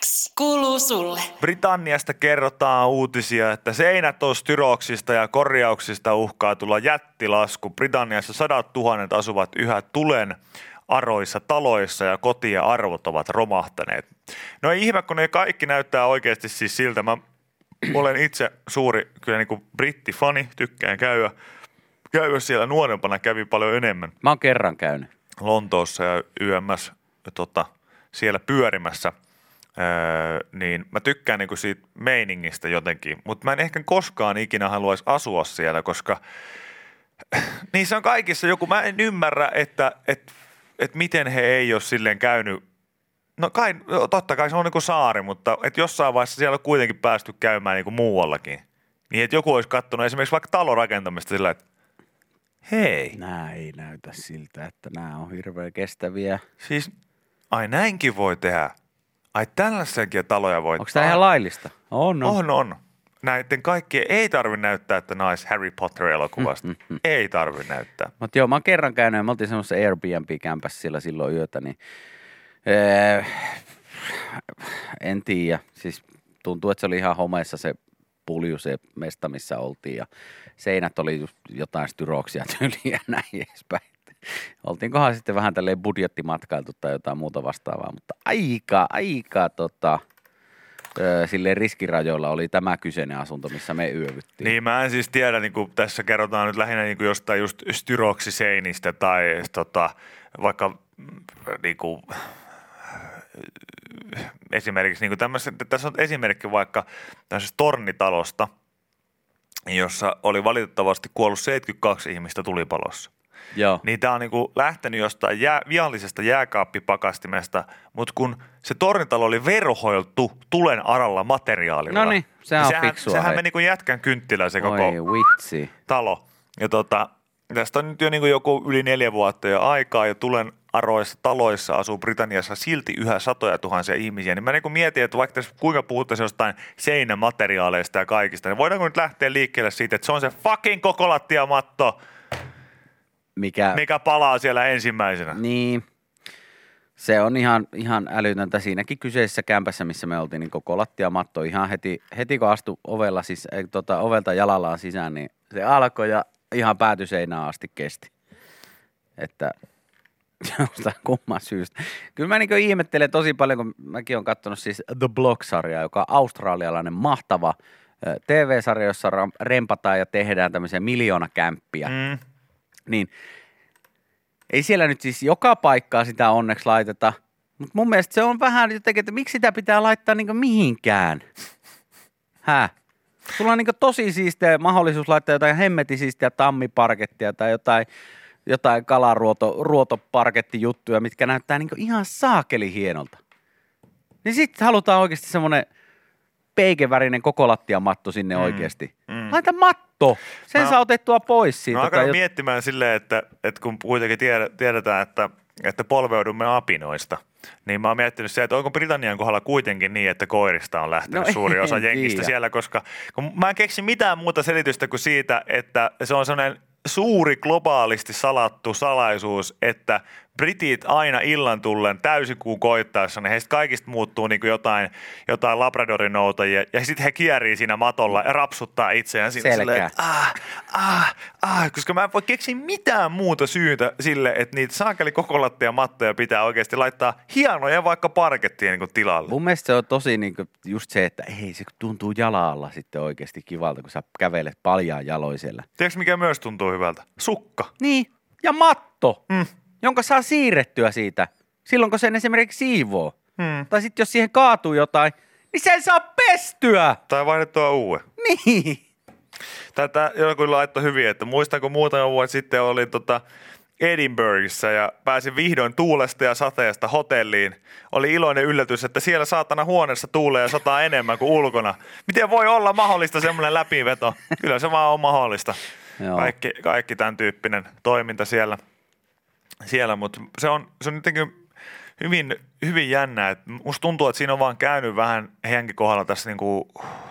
X kuuluu sulle. Britanniasta kerrotaan uutisia, että seinätostyroksista ja korjauksista uhkaa tulla jättilasku. Britanniassa sadat tuhannet asuvat yhä tulen aroissa taloissa ja koti ja arvot ovat romahtaneet. No ei ihme, kun ne kaikki näyttää oikeasti siis siltä. Mä olen itse suuri kyllä niin kuin brittifani, tykkään käydä, käydä siellä nuorempana, kävi paljon enemmän. Mä oon kerran käynyt. Lontoossa ja YMS tota, siellä pyörimässä. öö, niin mä tykkään niinku siitä meiningistä jotenkin, mutta mä en ehkä koskaan ikinä haluaisi asua siellä, koska niissä on kaikissa joku, mä en ymmärrä, että, että, että miten he ei ole silleen käynyt No kai, no totta kai se on niinku saari, mutta että jossain vaiheessa siellä on kuitenkin päästy käymään niinku muuallakin. Niin, että joku olisi katsonut esimerkiksi vaikka talon rakentamista sillä, että hei, Nämä ei näytä siltä, että nämä on hirveän kestäviä. siis ai näinkin voi tehdä. Ai tällaisenkin taloja voi Onko tämä ihan laillista? On, on. On, on. Näiden kaikkien ei tarvi näyttää, että nais Harry Potter-elokuvasta. ei tarvi näyttää. Mutta joo, mä oon kerran käynyt, ja me oltiin semmoisessa Airbnb-kämpässä sillä silloin yötä, niin ee, en tiedä. Siis tuntuu, että se oli ihan homeessa se pulju, se mesta, missä oltiin, ja seinät oli jotain styroksia tyyliä ja näin edespäin. Oltiinkohan sitten vähän tälleen budjettimatkailtu tai jotain muuta vastaavaa, mutta aika, aika tota, silleen riskirajoilla oli tämä kyseinen asunto, missä me yövyttiin. Niin mä en siis tiedä, niin kuin tässä kerrotaan nyt lähinnä niin kuin jostain just styroksiseinistä tai tota, vaikka mm, niin kuin, esimerkiksi niin kuin tämmöisen, tässä on esimerkki vaikka tämmöisestä tornitalosta, jossa oli valitettavasti kuollut 72 ihmistä tulipalossa. Joo. Niin tämä on niinku lähtenyt jostain jää, viallisesta jääkaappipakastimesta, mutta kun se tornitalo oli verhoiltu tulen aralla materiaalilla. No niin, sehän on sehän, fiksua, Sehän hei. meni kuin jätkän kynttilä se koko Oi vitsi. talo. Ja tota, tästä on nyt jo niinku joku yli neljä vuotta jo aikaa ja tulen aroissa taloissa asuu Britanniassa silti yhä satoja tuhansia ihmisiä, niin mä niinku mietin, että vaikka tässä kuinka puhuttaisiin jostain seinämateriaaleista ja kaikista, niin voidaanko nyt lähteä liikkeelle siitä, että se on se fucking kokolattiamatto, Mikä, mikä palaa siellä ensimmäisenä. Niin. Se on ihan, ihan älytöntä. Siinäkin kyseisessä kämpässä, missä me oltiin, niin koko lattiamatto ihan heti, heti kun astui ovella, siis, ei, tota, ovelta jalallaan sisään, niin se alkoi ja ihan päätyi seinään asti kesti. Että jostain kumman syystä. Kyllä mä niin ihmettelen tosi paljon, kun mäkin olen katsonut siis The Block-sarjaa, joka on australialainen mahtava TV-sarja, jossa rempataan ja tehdään tämmöisiä miljoonakämppiä Mm. niin ei siellä nyt siis joka paikkaa sitä onneksi laiteta, mutta mun mielestä se on vähän jotenkin, että miksi sitä pitää laittaa niin mihinkään. Häh? Sulla on niin tosi siistiä mahdollisuus laittaa jotain hemmetin siistiä tammiparkettia tai jotain, jotain kalaruoto, ruotoparkettijuttuja, mitkä näyttää niin ihan saakeli hienolta. Niin sitten halutaan oikeasti semmoinen peikevärinen koko lattiamatto sinne mm. oikeasti. mm. Laita matto. Sen Mä- saa otettua pois siitä. Mä tai miettimään silleen, että, että kun kuitenkin tiedetään, että, että polveudumme apinoista, niin mä oon miettinyt se, että onko Britannian kohdalla kuitenkin niin, että koirista on lähtenyt No suuri osa en jengistä tiedä. siellä, koska kun mä en keksi mitään muuta selitystä kuin siitä, että se on sellainen suuri globaalisti salattu salaisuus, että britit aina illan tullen täysikuun koittaessa, niin heistä kaikista muuttuu niin kuin jotain, jotain labradorinoutajia, ja sitten he kierii siinä matolla ja rapsuttaa itseään siinä Selkää. silleen, että ah, ah, ah, koska mä en voi keksiä mitään muuta syytä sille, että niitä saakeli kokolattia mattoja pitää oikeasti laittaa hienoja vaikka parkettiin niin kuin tilalle. Mun mielestä se on tosi niinku just se, että ei se tuntuu jalalla sitten oikeasti kivalta, kun sä kävelet paljaan jaloin siellä. Tiedätkö mikä myös tuntuu hyvältä? Sukka. Niin, ja matto, Mm. Jonka saa siirrettyä siitä silloin, kun sen esimerkiksi siivoo. Hmm. Tai sitten jos siihen kaatuu jotain, niin sen saa pestyä. Tai vaihdettua uue. Niin. Tätä joku laittoi hyvin, että muistan kun muutama vuosi sitten oli tota Edinburghissa ja pääsin vihdoin tuulesta ja sateesta hotelliin. Oli iloinen yllätys, että siellä saatana huoneessa tuulee ja sataa enemmän kuin ulkona. Miten voi olla mahdollista semmoinen läpiveto? Kyllä se vaan on mahdollista. Joo. Kaikki, kaikki tämän tyyppinen toiminta siellä, siellä mutta se on, se on jotenkin hyvin, hyvin jännä. että Musta tuntuu, että siinä on vaan käynyt vähän heidänkin kohdalla tässä niinku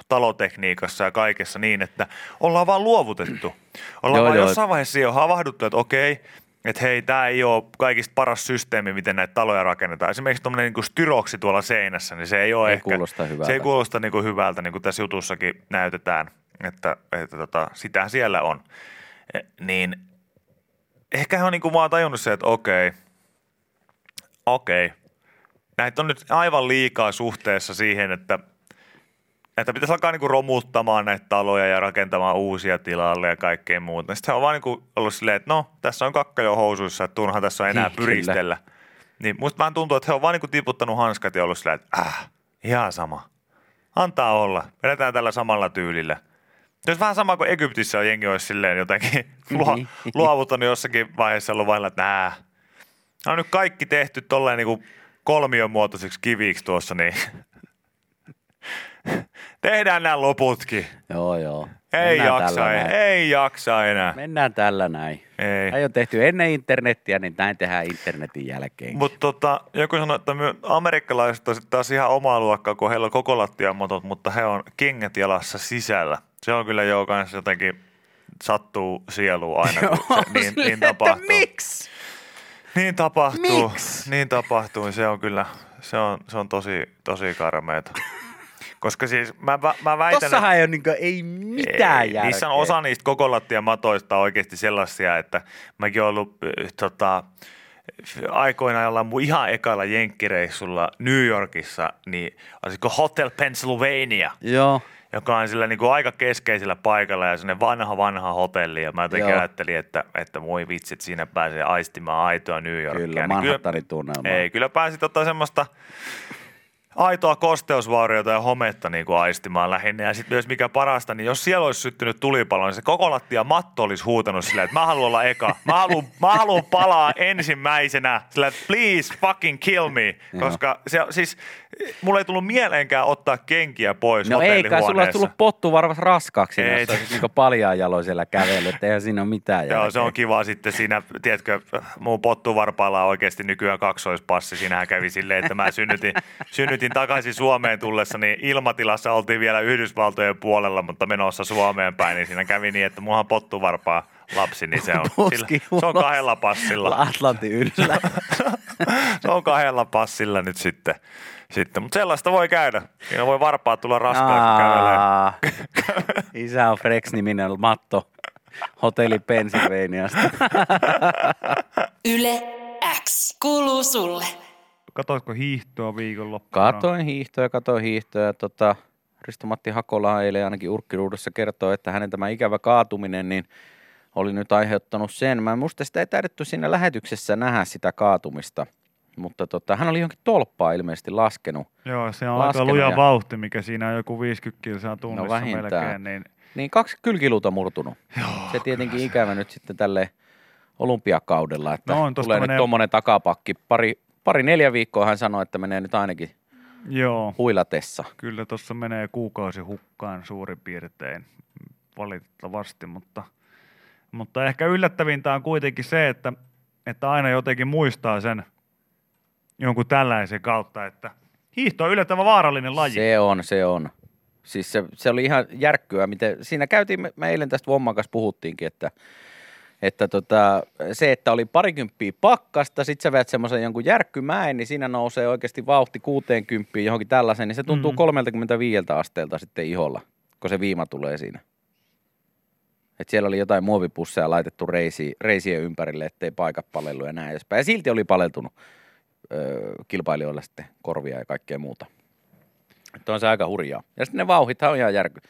talotekniikassa ja kaikessa niin, että ollaan vaan luovutettu. Ollaan Joo, vaan joo. jossain vaiheessa jo havahduttu, että okei, että hei, tämä ei ole kaikista paras systeemi, miten näitä taloja rakennetaan. Esimerkiksi tuommoinen niinku styroksi tuolla seinässä, niin se ei ole Ei ehkä... kuulosta hyvältä. Se ei kuulosta niinku hyvältä, niin kuin tässä jutussakin näytetään, että, että tota, sitä siellä on. E, niin ehkä hän on niinku vaan tajunnut se, että okei, okei, näitä on nyt aivan liikaa suhteessa siihen, että että pitäisi alkaa niinku romuttamaan näitä taloja ja rakentamaan uusia tilalle ja kaikkea muuta. Sitten se on vaan niinku ollut silleen, että no, tässä on kakka jo housuissa, että turha tässä on enää Niin, kyllä. pyristellä. Niin musta vähän tuntuu, että he on vaan niinku tiputtanut hanskat ja ollut silleen, että äh, Ihan sama. Antaa olla. Vedetään tällä samalla tyylillä. Jos vähän sama kuin Egyptissä on jengi olisi silleen jotenkin luo, Niin. luovuttanut jossakin vaiheessa ollut vailla, että nää. Nämä on nyt kaikki tehty tolleen niin kolmion muotoiseksi kiviksi tuossa, niin tehdään nämä loputkin. Joo, joo. Ei Mennään jaksa, ei, ei jaksa enää. Mennään tällä näin. Ei. Näin on tehty ennen internettiä, niin näin tehdään internetin jälkeen. Mutta tota, joku sanoi, että amerikkalaiset on taas ihan omaa luokkaa, kun heillä on koko mutta he on kengät jalassa sisällä. Se on kyllä jo kanssa jotenkin sattuu sieluun aina, kun se niin, niin tapahtuu. Miksi? Niin tapahtuu. Miksi? Niin tapahtuu. Se on kyllä, se on, se on tosi, tosi karmeeta. Koska siis mä, mä, mä väitän, Tossahan ei ole niinku, ei mitään ei, järkeä. Niissä on osa niistä koko matoista oikeasti sellaisia, että mäkin olen ollut äh, tota, aikoinaan jollain mun ihan ekalla jenkkireissulla New Yorkissa, niin olisiko Hotel Pennsylvania, Joo. Joka on sillä niin kuin aika keskeisellä paikalla ja sellainen vanha vanha hotelli. Ja mä jotenkin Joo. ajattelin, että, että voi vitsit, siinä pääsee aistimaan aitoa New Yorkia. Kyllä, Niin Manhattanin. Ei, kyllä pääsit ottaa semmoista aitoa kosteusvaurioita ja hometta niin kuin aistimaan lähinnä. Ja sitten myös mikä parasta, niin jos siellä olisi syttynyt tulipalo, niin se koko lattia matto olisi huutanut silleen, että mä haluan olla eka. Mä haluan, mä haluan palaa ensimmäisenä. Sillä että please fucking kill me. Koska se, siis mulla ei tullut mieleenkään ottaa kenkiä pois No ei kai, sulla olisi tullut pottu varmasti raskaaksi, Ei. jos olisit niinku paljaan jaloin siellä kävellyt, eihän siinä ole mitään Joo, se on kiva sitten siinä, tiedätkö, mun pottuvarpaalla on oikeasti nykyään kaksoispassi. Siinähän kävi silleen, että mä synnytin, synnytin takaisin Suomeen tullessa, niin ilmatilassa oltiin vielä Yhdysvaltojen puolella, mutta menossa Suomeen päin, niin siinä kävi niin, että mulla on pottuvarpaa lapsi, niin se on, sillä, se on kahdella passilla. Atlantin yllä. Se on kahdella passilla nyt sitten. Sitten. Mutta sellaista voi käydä. Siinä voi varpaa tulla raskaaksi kävelee. Aa, Isä on Frex-niminen Matto. Hotelli Pennsylvaniasta. Yle X kuuluu sulle. Katoitko hiihtoa viikonloppuna? Katoin hiihtoja, katoin hiihtoja. Tota, Risto-Matti Hakola eilen ainakin Urkkiruudussa kertoi, että hänen tämä ikävä kaatuminen niin oli nyt aiheuttanut sen. Mä en muista sitä ei taidettu siinä lähetyksessä nähdä sitä kaatumista, mutta tota, hän oli johonkin tolppaan ilmeisesti laskenut. Joo, se on Laskenut aika luja ja- vauhti, mikä siinä on joku 50 kilsaa tunnissa No vähintään. melkein. Niin, Niin kaksi kylkiluuta murtunut. joo, se tietenkin ikävä nyt sitten tälle olympiakaudella, että No on, tulee menee- nyt tuommoinen takapakki. Pari, pari neljä viikkoa hän sanoi, että menee nyt ainakin joo, huilatessa. kyllä tuossa menee kuukausi hukkaan suurin piirtein valitettavasti, mutta, mutta ehkä yllättävintä on kuitenkin se, että, että aina jotenkin muistaa sen jonkun tällaisen kautta, että hiihto on yllättävän vaarallinen laji. Se on, se on. Siis se, se oli ihan järkkyä, miten siinä käytiin, me, me eilen tästä Vomman kanssa puhuttiinkin, että, että tota, se, että oli parikymppiä pakkasta, sit sä veät semmoisen jonkun järkkymäen, niin siinä nousee oikeasti vauhti 60 johonkin tällaisen, niin se tuntuu mm. 35 asteelta sitten iholla, kun se viima tulee siinä. Et siellä oli jotain muovipusseja laitettu reisi, reisien ympärille, ettei paikat palellu ja näin edespäin. Ja silti oli paleltunut kilpailijoilla sitten korvia ja kaikkea muuta. Että on se aika hurjaa. Ja sitten ne vauhithan on ihan järky.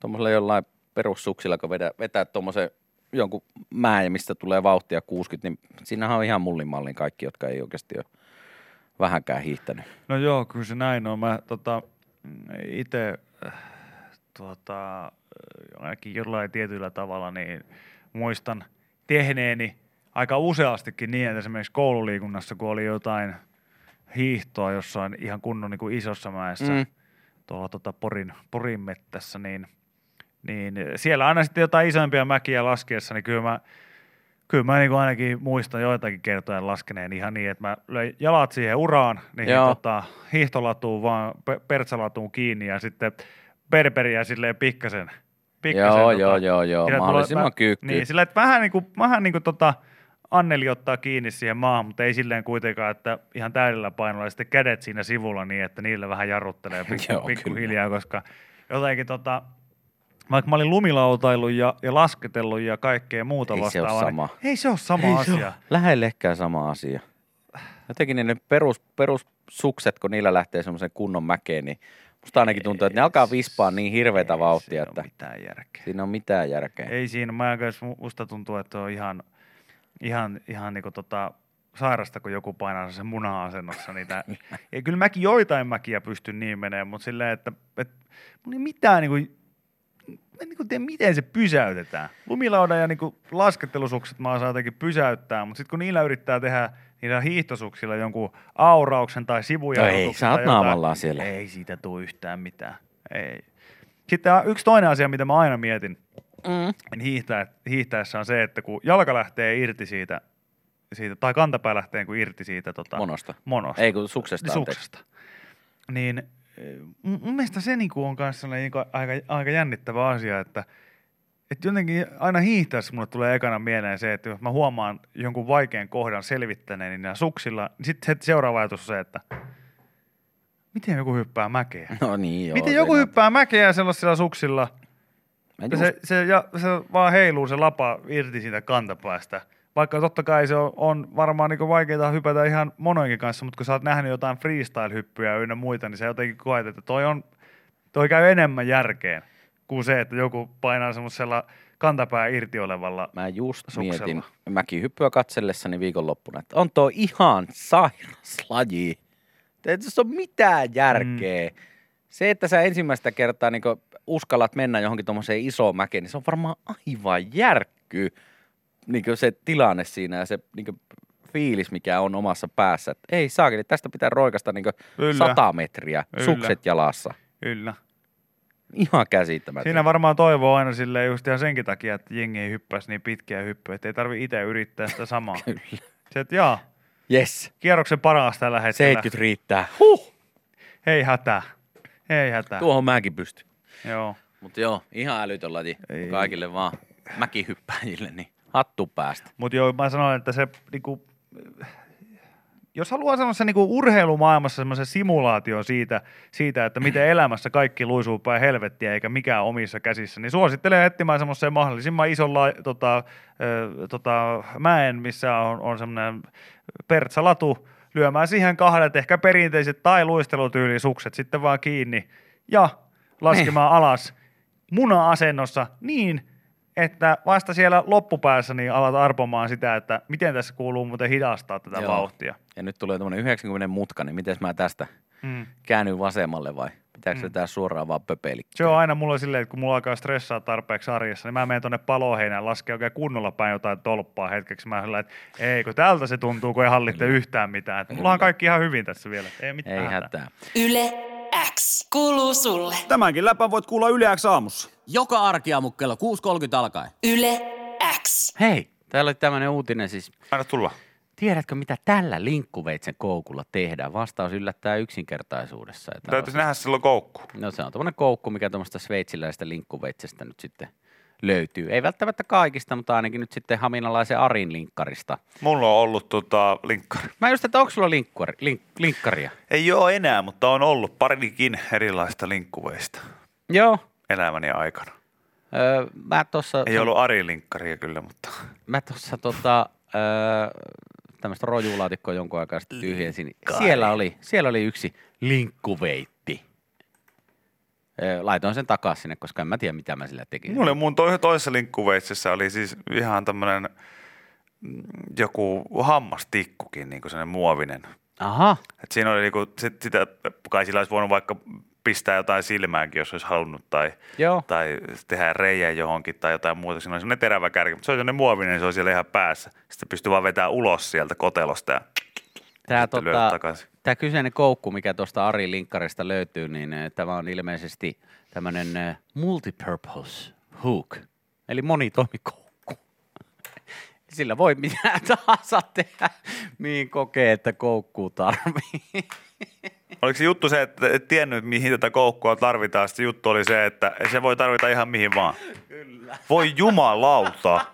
Tuommoisella jollain perussuksilla, kun vedä, vetää tuommoisen jonkun mäen, mistä tulee vauhtia 60, niin siinähän on ihan mullimallin kaikki, jotka ei oikeasti ole vähänkään hiihtänyt. No joo, kyllä se näin on. Mä tota, itse tuota, ainakin jollain tietyllä tavalla niin muistan tehneeni aika useastikin niin, että esimerkiksi koululiikunnassa, kun oli jotain hiihtoa jossain ihan kunnon niin kuin isossa mäessä, Mm. tuolla tota Porin, Porin mettässä, niin, niin siellä aina sitten jotain isompia mäkiä laskiessa, niin kyllä mä, kyllä mä niin kuin ainakin muistan joitakin kertoja laskeneen ihan niin, että mä löin jalat siihen uraan, niin tota, hiihtolatuun vaan pe- pertsalatuun kiinni ja sitten berberiä silleen pikkasen. pikkasen Joo, tota, joo, joo, joo, mahdollisimman kyykky. Niin, sillä että vähän niin kuin, vähän niin kuin tota, Anneli ottaa kiinni siihen maahan, mutta ei silleen kuitenkaan, että ihan täydellä painolla ja sitten kädet siinä sivulla niin, että niillä vähän jarruttelee pikku, pikkuhiljaa, koska jotenkin tota, vaikka mä olin lumilautailut ja, ja lasketellut ja kaikkea muuta Ei se ole vastaavaa, sama. Niin, ei se ole sama Ei se asia. ole Lähellekään sama asia. Jotenkin ne perus, perussukset, kun niillä lähtee semmoisen kunnon mäkeen, niin musta ainakin tuntuu, että ne alkaa vispaa niin hirveätä vauhtia, että ole mitään järkeä. siinä on mitään järkeä. Ei siinä, mä musta tuntuu, että on ihan, ihan, ihan niinku tota, sairasta, kun joku painaa sen muna-asennossa niitä. ja kyllä mäkin joitain mäkiä pystyn niin menemään, mutta silleen, että, että mun ei mitään niin kuin, mä en niin kuin tiedä, miten se pysäytetään. Lumilaudan ja niin kuin laskettelusukset mä osaan jotenkin pysäyttää, mutta sitten kun niillä yrittää tehdä niillä hiihtosuksilla jonkun aurauksen tai sivuja. No ei, sä oot naamallaan siellä. Ei siitä tule yhtään mitään. Ei. Sitten yksi toinen asia, mitä mä aina mietin Mm. hiihtää, hiihtäessä on se, että kun jalka lähtee irti siitä, siitä tai kantapää lähtee kun irti siitä tota, Monosta. monosta. Ei kun suksesta. Niin, suksesta. Niin eh, mun mielestä se niinku on sellainen niinku aika, aika jännittävä asia, että että jotenkin aina hiihtäessä mulle tulee ekana mieleen se, että jos mä huomaan jonkun vaikean kohdan selvittäneen niin suksilla, niin sitten seuraava ajatus on se, että miten joku hyppää mäkeä? No niin joo. miten joku hyppää mäkeä sellaisilla suksilla? Just- se, se, ja se vaan heiluu se lapa irti siitä kantapäästä. Vaikka totta kai se on, on varmaan niin vaikeaa hypätä ihan monoinkin kanssa, mutta kun sä oot nähnyt jotain freestyle-hyppyjä ynnä muita, niin sä jotenkin koet, että toi, on, toi käy enemmän järkeen kuin se, että joku painaa semmoisella kantapää irti olevalla. Mä just suksella. mietin mäkin hyppyä katsellessani viikonloppuna, että on tuo ihan sairas laji. Ei tässä ole mitään järkeä. Mm. Se, että sä ensimmäistä kertaa niin uskallat mennä johonkin tuommoiseen isoon mäkeen, niin se on varmaan aivan järkky. Niin se tilanne siinä ja se niin fiilis, mikä on omassa päässä. Että ei saakeli, tästä pitää roikasta niin sata metriä, Kyllä. sukset jalassa. Kyllä. Ihan käsittämätöntä. Siinä varmaan toivoo aina silleen just ihan senkin takia, että jengi ei hyppäisi niin pitkiä hyppyjä, että ei tarvi itse yrittää sitä samaa. Kyllä. Se, että jaa, Yes. kierroksen paras tällä hetkellä. 70 riittää. Huh. Ei hätää. Ei hätää. Tuohon mäkin pystyn. Joo. Mutta joo, ihan älytön laji. Ei. Kaikille vaan mäkihyppäjille, niin hattu päästä. Mutta joo, mä sanoin, että se niinku, jos haluaa semmoisen niinku urheilumaailmassa semmoisen simulaation siitä, siitä, että miten elämässä kaikki luisuu päin helvettiä eikä mikään omissa käsissä, niin suosittelen etsimään semmoisen mahdollisimman ison la, tota, ö, tota, mäen, missä on, on semmoinen pertsalatu, lyömään siihen kahdet ehkä perinteiset tai luistelutyylisukset sitten vaan kiinni ja laskemaan alas muna-asennossa niin, että vasta siellä loppupäässä niin alat arpomaan sitä, että miten tässä kuuluu muuten hidastaa tätä Joo. vauhtia. Ja nyt tulee tämmöinen 90 mutka, niin miten mä tästä Mm. käännyn vasemmalle vai pitääkö se tää suoraan vaan pöpeli? Se on aina mulla silleen, että kun mulla alkaa stressaa tarpeeksi arjessa, niin mä menen tonne paloheinään, laskee oikein kunnolla päin jotain tolppaa hetkeksi. Mä sillä, että ei, kun tältä se tuntuu, kun ei hallitte yhtään mitään. Että mulla on kaikki ihan hyvin tässä vielä. Ei mitään Ei hätää. hätää. Yle X kuuluu sulle. Tämänkin läpän voit kuulla Yle X aamussa. Joka arkiaamu kello 6.30 alkaen. Yle X. Hei, täällä oli tämmöinen uutinen siis. Aina tulla. Tiedätkö, mitä tällä linkkuveitsen koukulla tehdään? Vastaus yllättää yksinkertaisuudessa. Täytyisi nähdä silloin koukku. No se on tuommoinen koukku, mikä tuommoista sveitsiläistä linkkuveitsestä nyt sitten löytyy. Ei välttämättä kaikista, mutta ainakin nyt sitten haminalaisen Arin linkkarista. Mulla on ollut tota, linkkari. Mä just, että onko sulla linkkari, link, linkkaria? Ei ole enää, mutta on ollut parikin erilaista linkkuveista Joo. elämäni aikana. Öö, mä tossa, Ei ollut Ari linkkaria kyllä, mutta mä tossa tota, öö, tämmöistä rojulaatikkoa jonkun aikaa sitten tyhjensin. Siellä oli, siellä oli yksi linkkuveitti. Laitoin sen takaisin sinne, koska en mä tiedä, mitä mä sillä tekin. mulla oli mun to- toisessa linkkuveitsessä oli siis ihan tämmönen mm, joku hammastikkukin, niin kuin sellainen muovinen. Aha, Et siinä oli niinku, sit, sitä, kai sillä olisi voinut vaikka pistää jotain silmäänkin, jos olisi halunnut, tai, joo. tai tehdä reijä johonkin tai jotain muuta. Siinä oli semmoinen terävä kärki, mutta se oli semmoinen muovinen, niin se oli siellä ihan päässä. Sitten pystyy vaan vetämään ulos sieltä kotelosta ja lyödä tota, tämä kyseinen koukku, mikä tuosta Ari Linkkarista löytyy, niin eh, tämä on ilmeisesti tämmöinen eh, multipurpose hook, eli monitoimikoukku. Sillä voi mitä tahansa tehdä, mihin kokee, että koukkuu tarvii. Oliko se juttu se, että et tiennyt, mihin tätä koukkua tarvitaan? Sitten juttu oli se, että se voi tarvita ihan mihin vaan. Kyllä. Voi jumalauta.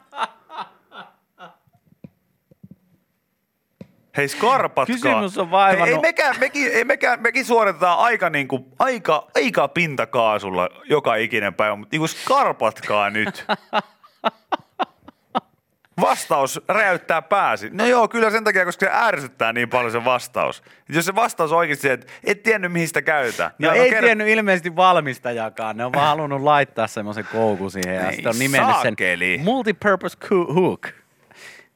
Hei skarpatkaa. Kysymys on vaivannut- Ei, ei mekään, mekin, ei mekään, mekin suoritetaan aika, niinku, aika, aika pintakaasulla joka ikinen päivä, mutta niinku skarpatkaa nyt. Vastaus räjäyttää pääsi. No joo, kyllä sen takia, koska se ärsyttää niin paljon se vastaus. Jos se vastaus on oikeasti että et tiennyt mihin sitä käytetään. No niin ei kerro- tiennyt ilmeisesti valmistajakaan, ne on vaan halunnut laittaa semmoisen koukun siihen ja sitten on nimennyt sen multipurpose hook.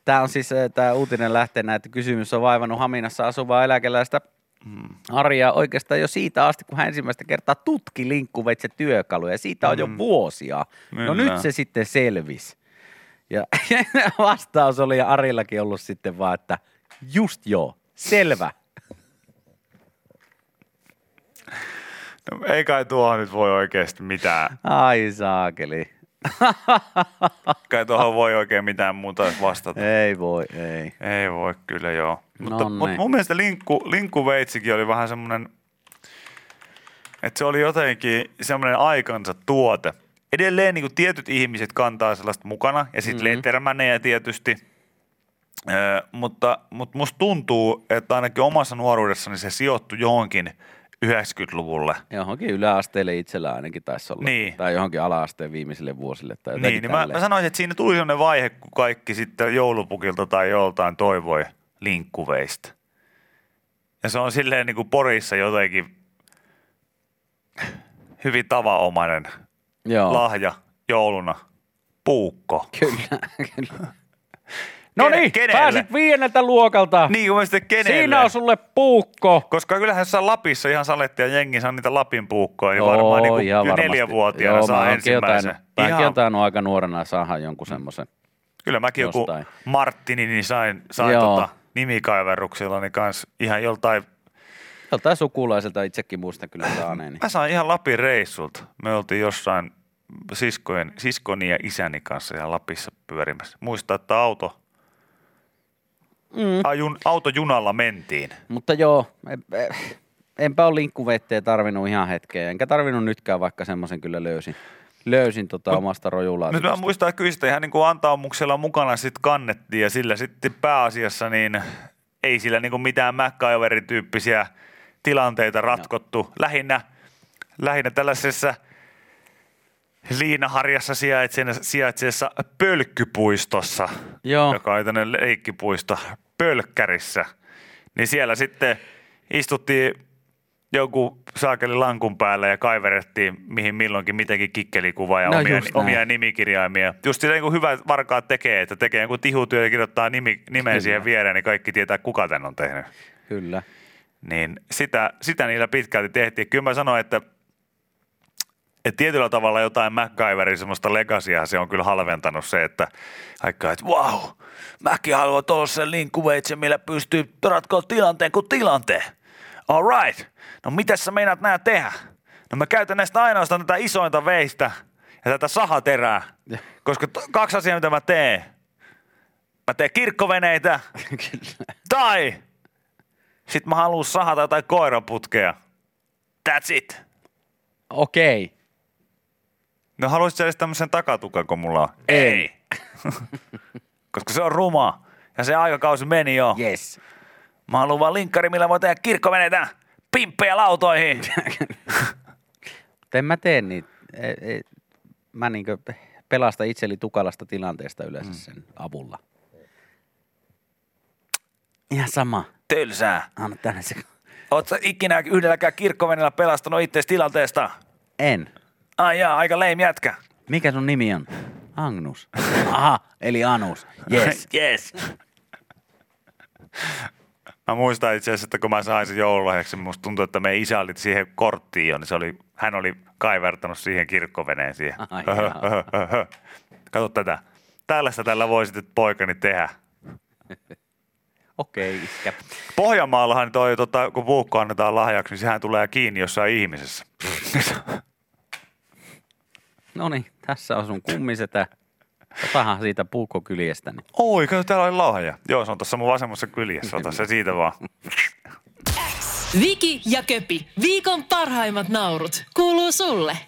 Tämä on siis, tämä uutinen lähtee näin, että kysymys on vaivannut Haminassa asuvaa eläkeläistä Mm. Arja oikeastaan jo siitä asti, kun hän ensimmäistä kertaa tutki linkkuveitse työkaluja. Siitä on jo vuosia. No Kyllä. nyt se sitten selvisi. Ja vastaus oli ja Arillakin ollut sitten vaan, että just joo, selvä. No, ei kai tuohon nyt voi oikeasti mitään. Ai saakeli. Kai tuohon voi oikein mitään muuta vastata. Ei voi, ei. Ei voi kyllä joo. Mutta, mutta mun mielestä linkku, linkkuveitsikin oli vähän semmoinen, että se oli jotenkin semmoinen aikansa tuote. Edelleen niin kuin tietyt ihmiset kantaa sellaista mukana ja sitten mm-hmm. lettermänejä tietysti. Ö, mutta, mutta musta tuntuu, että ainakin omassa nuoruudessani se sijoittui johonkin 90-luvulle. Johonkin yläasteelle itsellä ainakin taisi olla. Niin. Tai johonkin ala-asteen viimeisille vuosille. Tai Niin, niin mä, mä sanoisin, että siinä tuli sellainen vaihe, kun kaikki sitten joulupukilta tai joltain toivoi linkkuveistä. Ja se on silleen niin kuin Porissa jotenkin hyvin tavanomainen Joo. lahja jouluna. Puukko. Kyllä, kyllä. No niin, kenelle? pääsit viidenneltä luokalta. Niin kuin sitten kenelle? Siinä on sulle puukko. Koska kyllähän jossain Lapissa ihan salettia jengi saa niitä Lapin puukkoja, niin varmaan niin kuin varmasti. neljävuotiaana Joo, saa mä ensimmäisen. Jotain, mäkin on tainnut aika nuorena saada jonkun semmoisen. kyllä mäkin joku jostain. Marttini, niin sain, sain Joo. tota, nimikaiveruksilla niin kans ihan joltain Joltain sukulaiselta itsekin muistan kyllä saaneeni. Mä sain ihan Lapin reissulta. Me oltiin jossain siskojen, siskoni ja isäni kanssa ihan Lapissa pyörimässä. Muistaa, että auto, Mm. ajun, autojunalla mentiin. Mutta joo, en- en- enpä ole linkkuveitteä tarvinnut ihan hetkeä. Enkä tarvinnut nytkään, vaikka semmoisen kyllä löysin. Löysin tota omasta Nyt mä muistan, että kyllä sitä ihan niin kuin antaumuksella mukana sitten kannettiin ja sillä sitten pääasiassa niin ei sillä niin kuin mitään MacGyver-tyyppisiä tilanteita ratkottu. Lähinnä, lähinnä tällaisessa Liinaharjassa sijaitseessa pölkkypuistossa, Joo. joka oli tämmöinen leikkipuisto Pölkkärissä. Niin siellä sitten istuttiin joku saakeli lankun päällä ja kaiverettiin mihin milloinkin mitäkin kikkelikuvaa ja No omia, omia nimikirjaimia. Just silleen kun hyvät varkaat tekee, että tekee joku tihutyö ja kirjoittaa nimi, nimen Kyllä. siihen viereen, niin kaikki tietää kuka tän on tehnyt. Kyllä. Niin sitä, sitä niillä pitkälti tehtiin. Kyllä mä sanoin, että, että tietyllä tavalla jotain MacGyverin semmoista legasia se on kyllä halventanut se, että aikaa, että wow, mäkin haluan tuollaisen linkkuveitsen, millä pystyy ratkoa tilanteen kuin tilanteen. All right. No mitäs sä meinaat nää tehdä? No mä käytän näistä ainoastaan tätä isointa veistä ja tätä sahaterää, koska t- kaksi asiaa, mitä mä teen. Mä teen kirkkoveneitä tai sitten mä haluan sahata jotain koiraputkea. That's it. Okei. No haluaisit edes tämmöisen takatukan, kun mulla on? Ei. Koska se on ruma. Ja se aikakausi meni jo. Yes. Mä haluan vaan linkkari, millä voi tehdä kirkkoveneitä. Pimppejä lautoihin. En mä tee niin. Mä niinkö pelastan itseli tukalasta tilanteesta yleensä sen avulla. Ihan sama. Tylsää. Anna tänne se. Sä ikinä yhdelläkään kirkkoveneellä pelastanut itseäsi tilanteesta? En. Ai jaa, aika leim jätkä. Mikä sun nimi on? Agnus. Aha, eli Anus. Yes. yes. Mä muistan itse asiassa, että kun mä sain sen joululahjaksi, musta tuntui, että meidän isä oli siihen korttiin jo, niin se oli, hän oli kaivertanut siihen kirkkoveneen siihen. Ai. Kato tätä. Tällaista tällä voi sitten poikani tehdä. Okei, okay, iskä. Pohjanmaallahan toi, tota, kun puukko annetaan lahjaksi, niin sehän tulee kiinni jossain ihmisessä. No niin, tässä on sun kummisetä. Otahan siitä puukkokyljestäni. Oi, kato, täällä oli lahja. Joo, se on tuossa mun vasemmassa kyljessä. Ota se siitä vaan. Viki ja Köpi, viikon parhaimmat naurut, kuuluu sulle.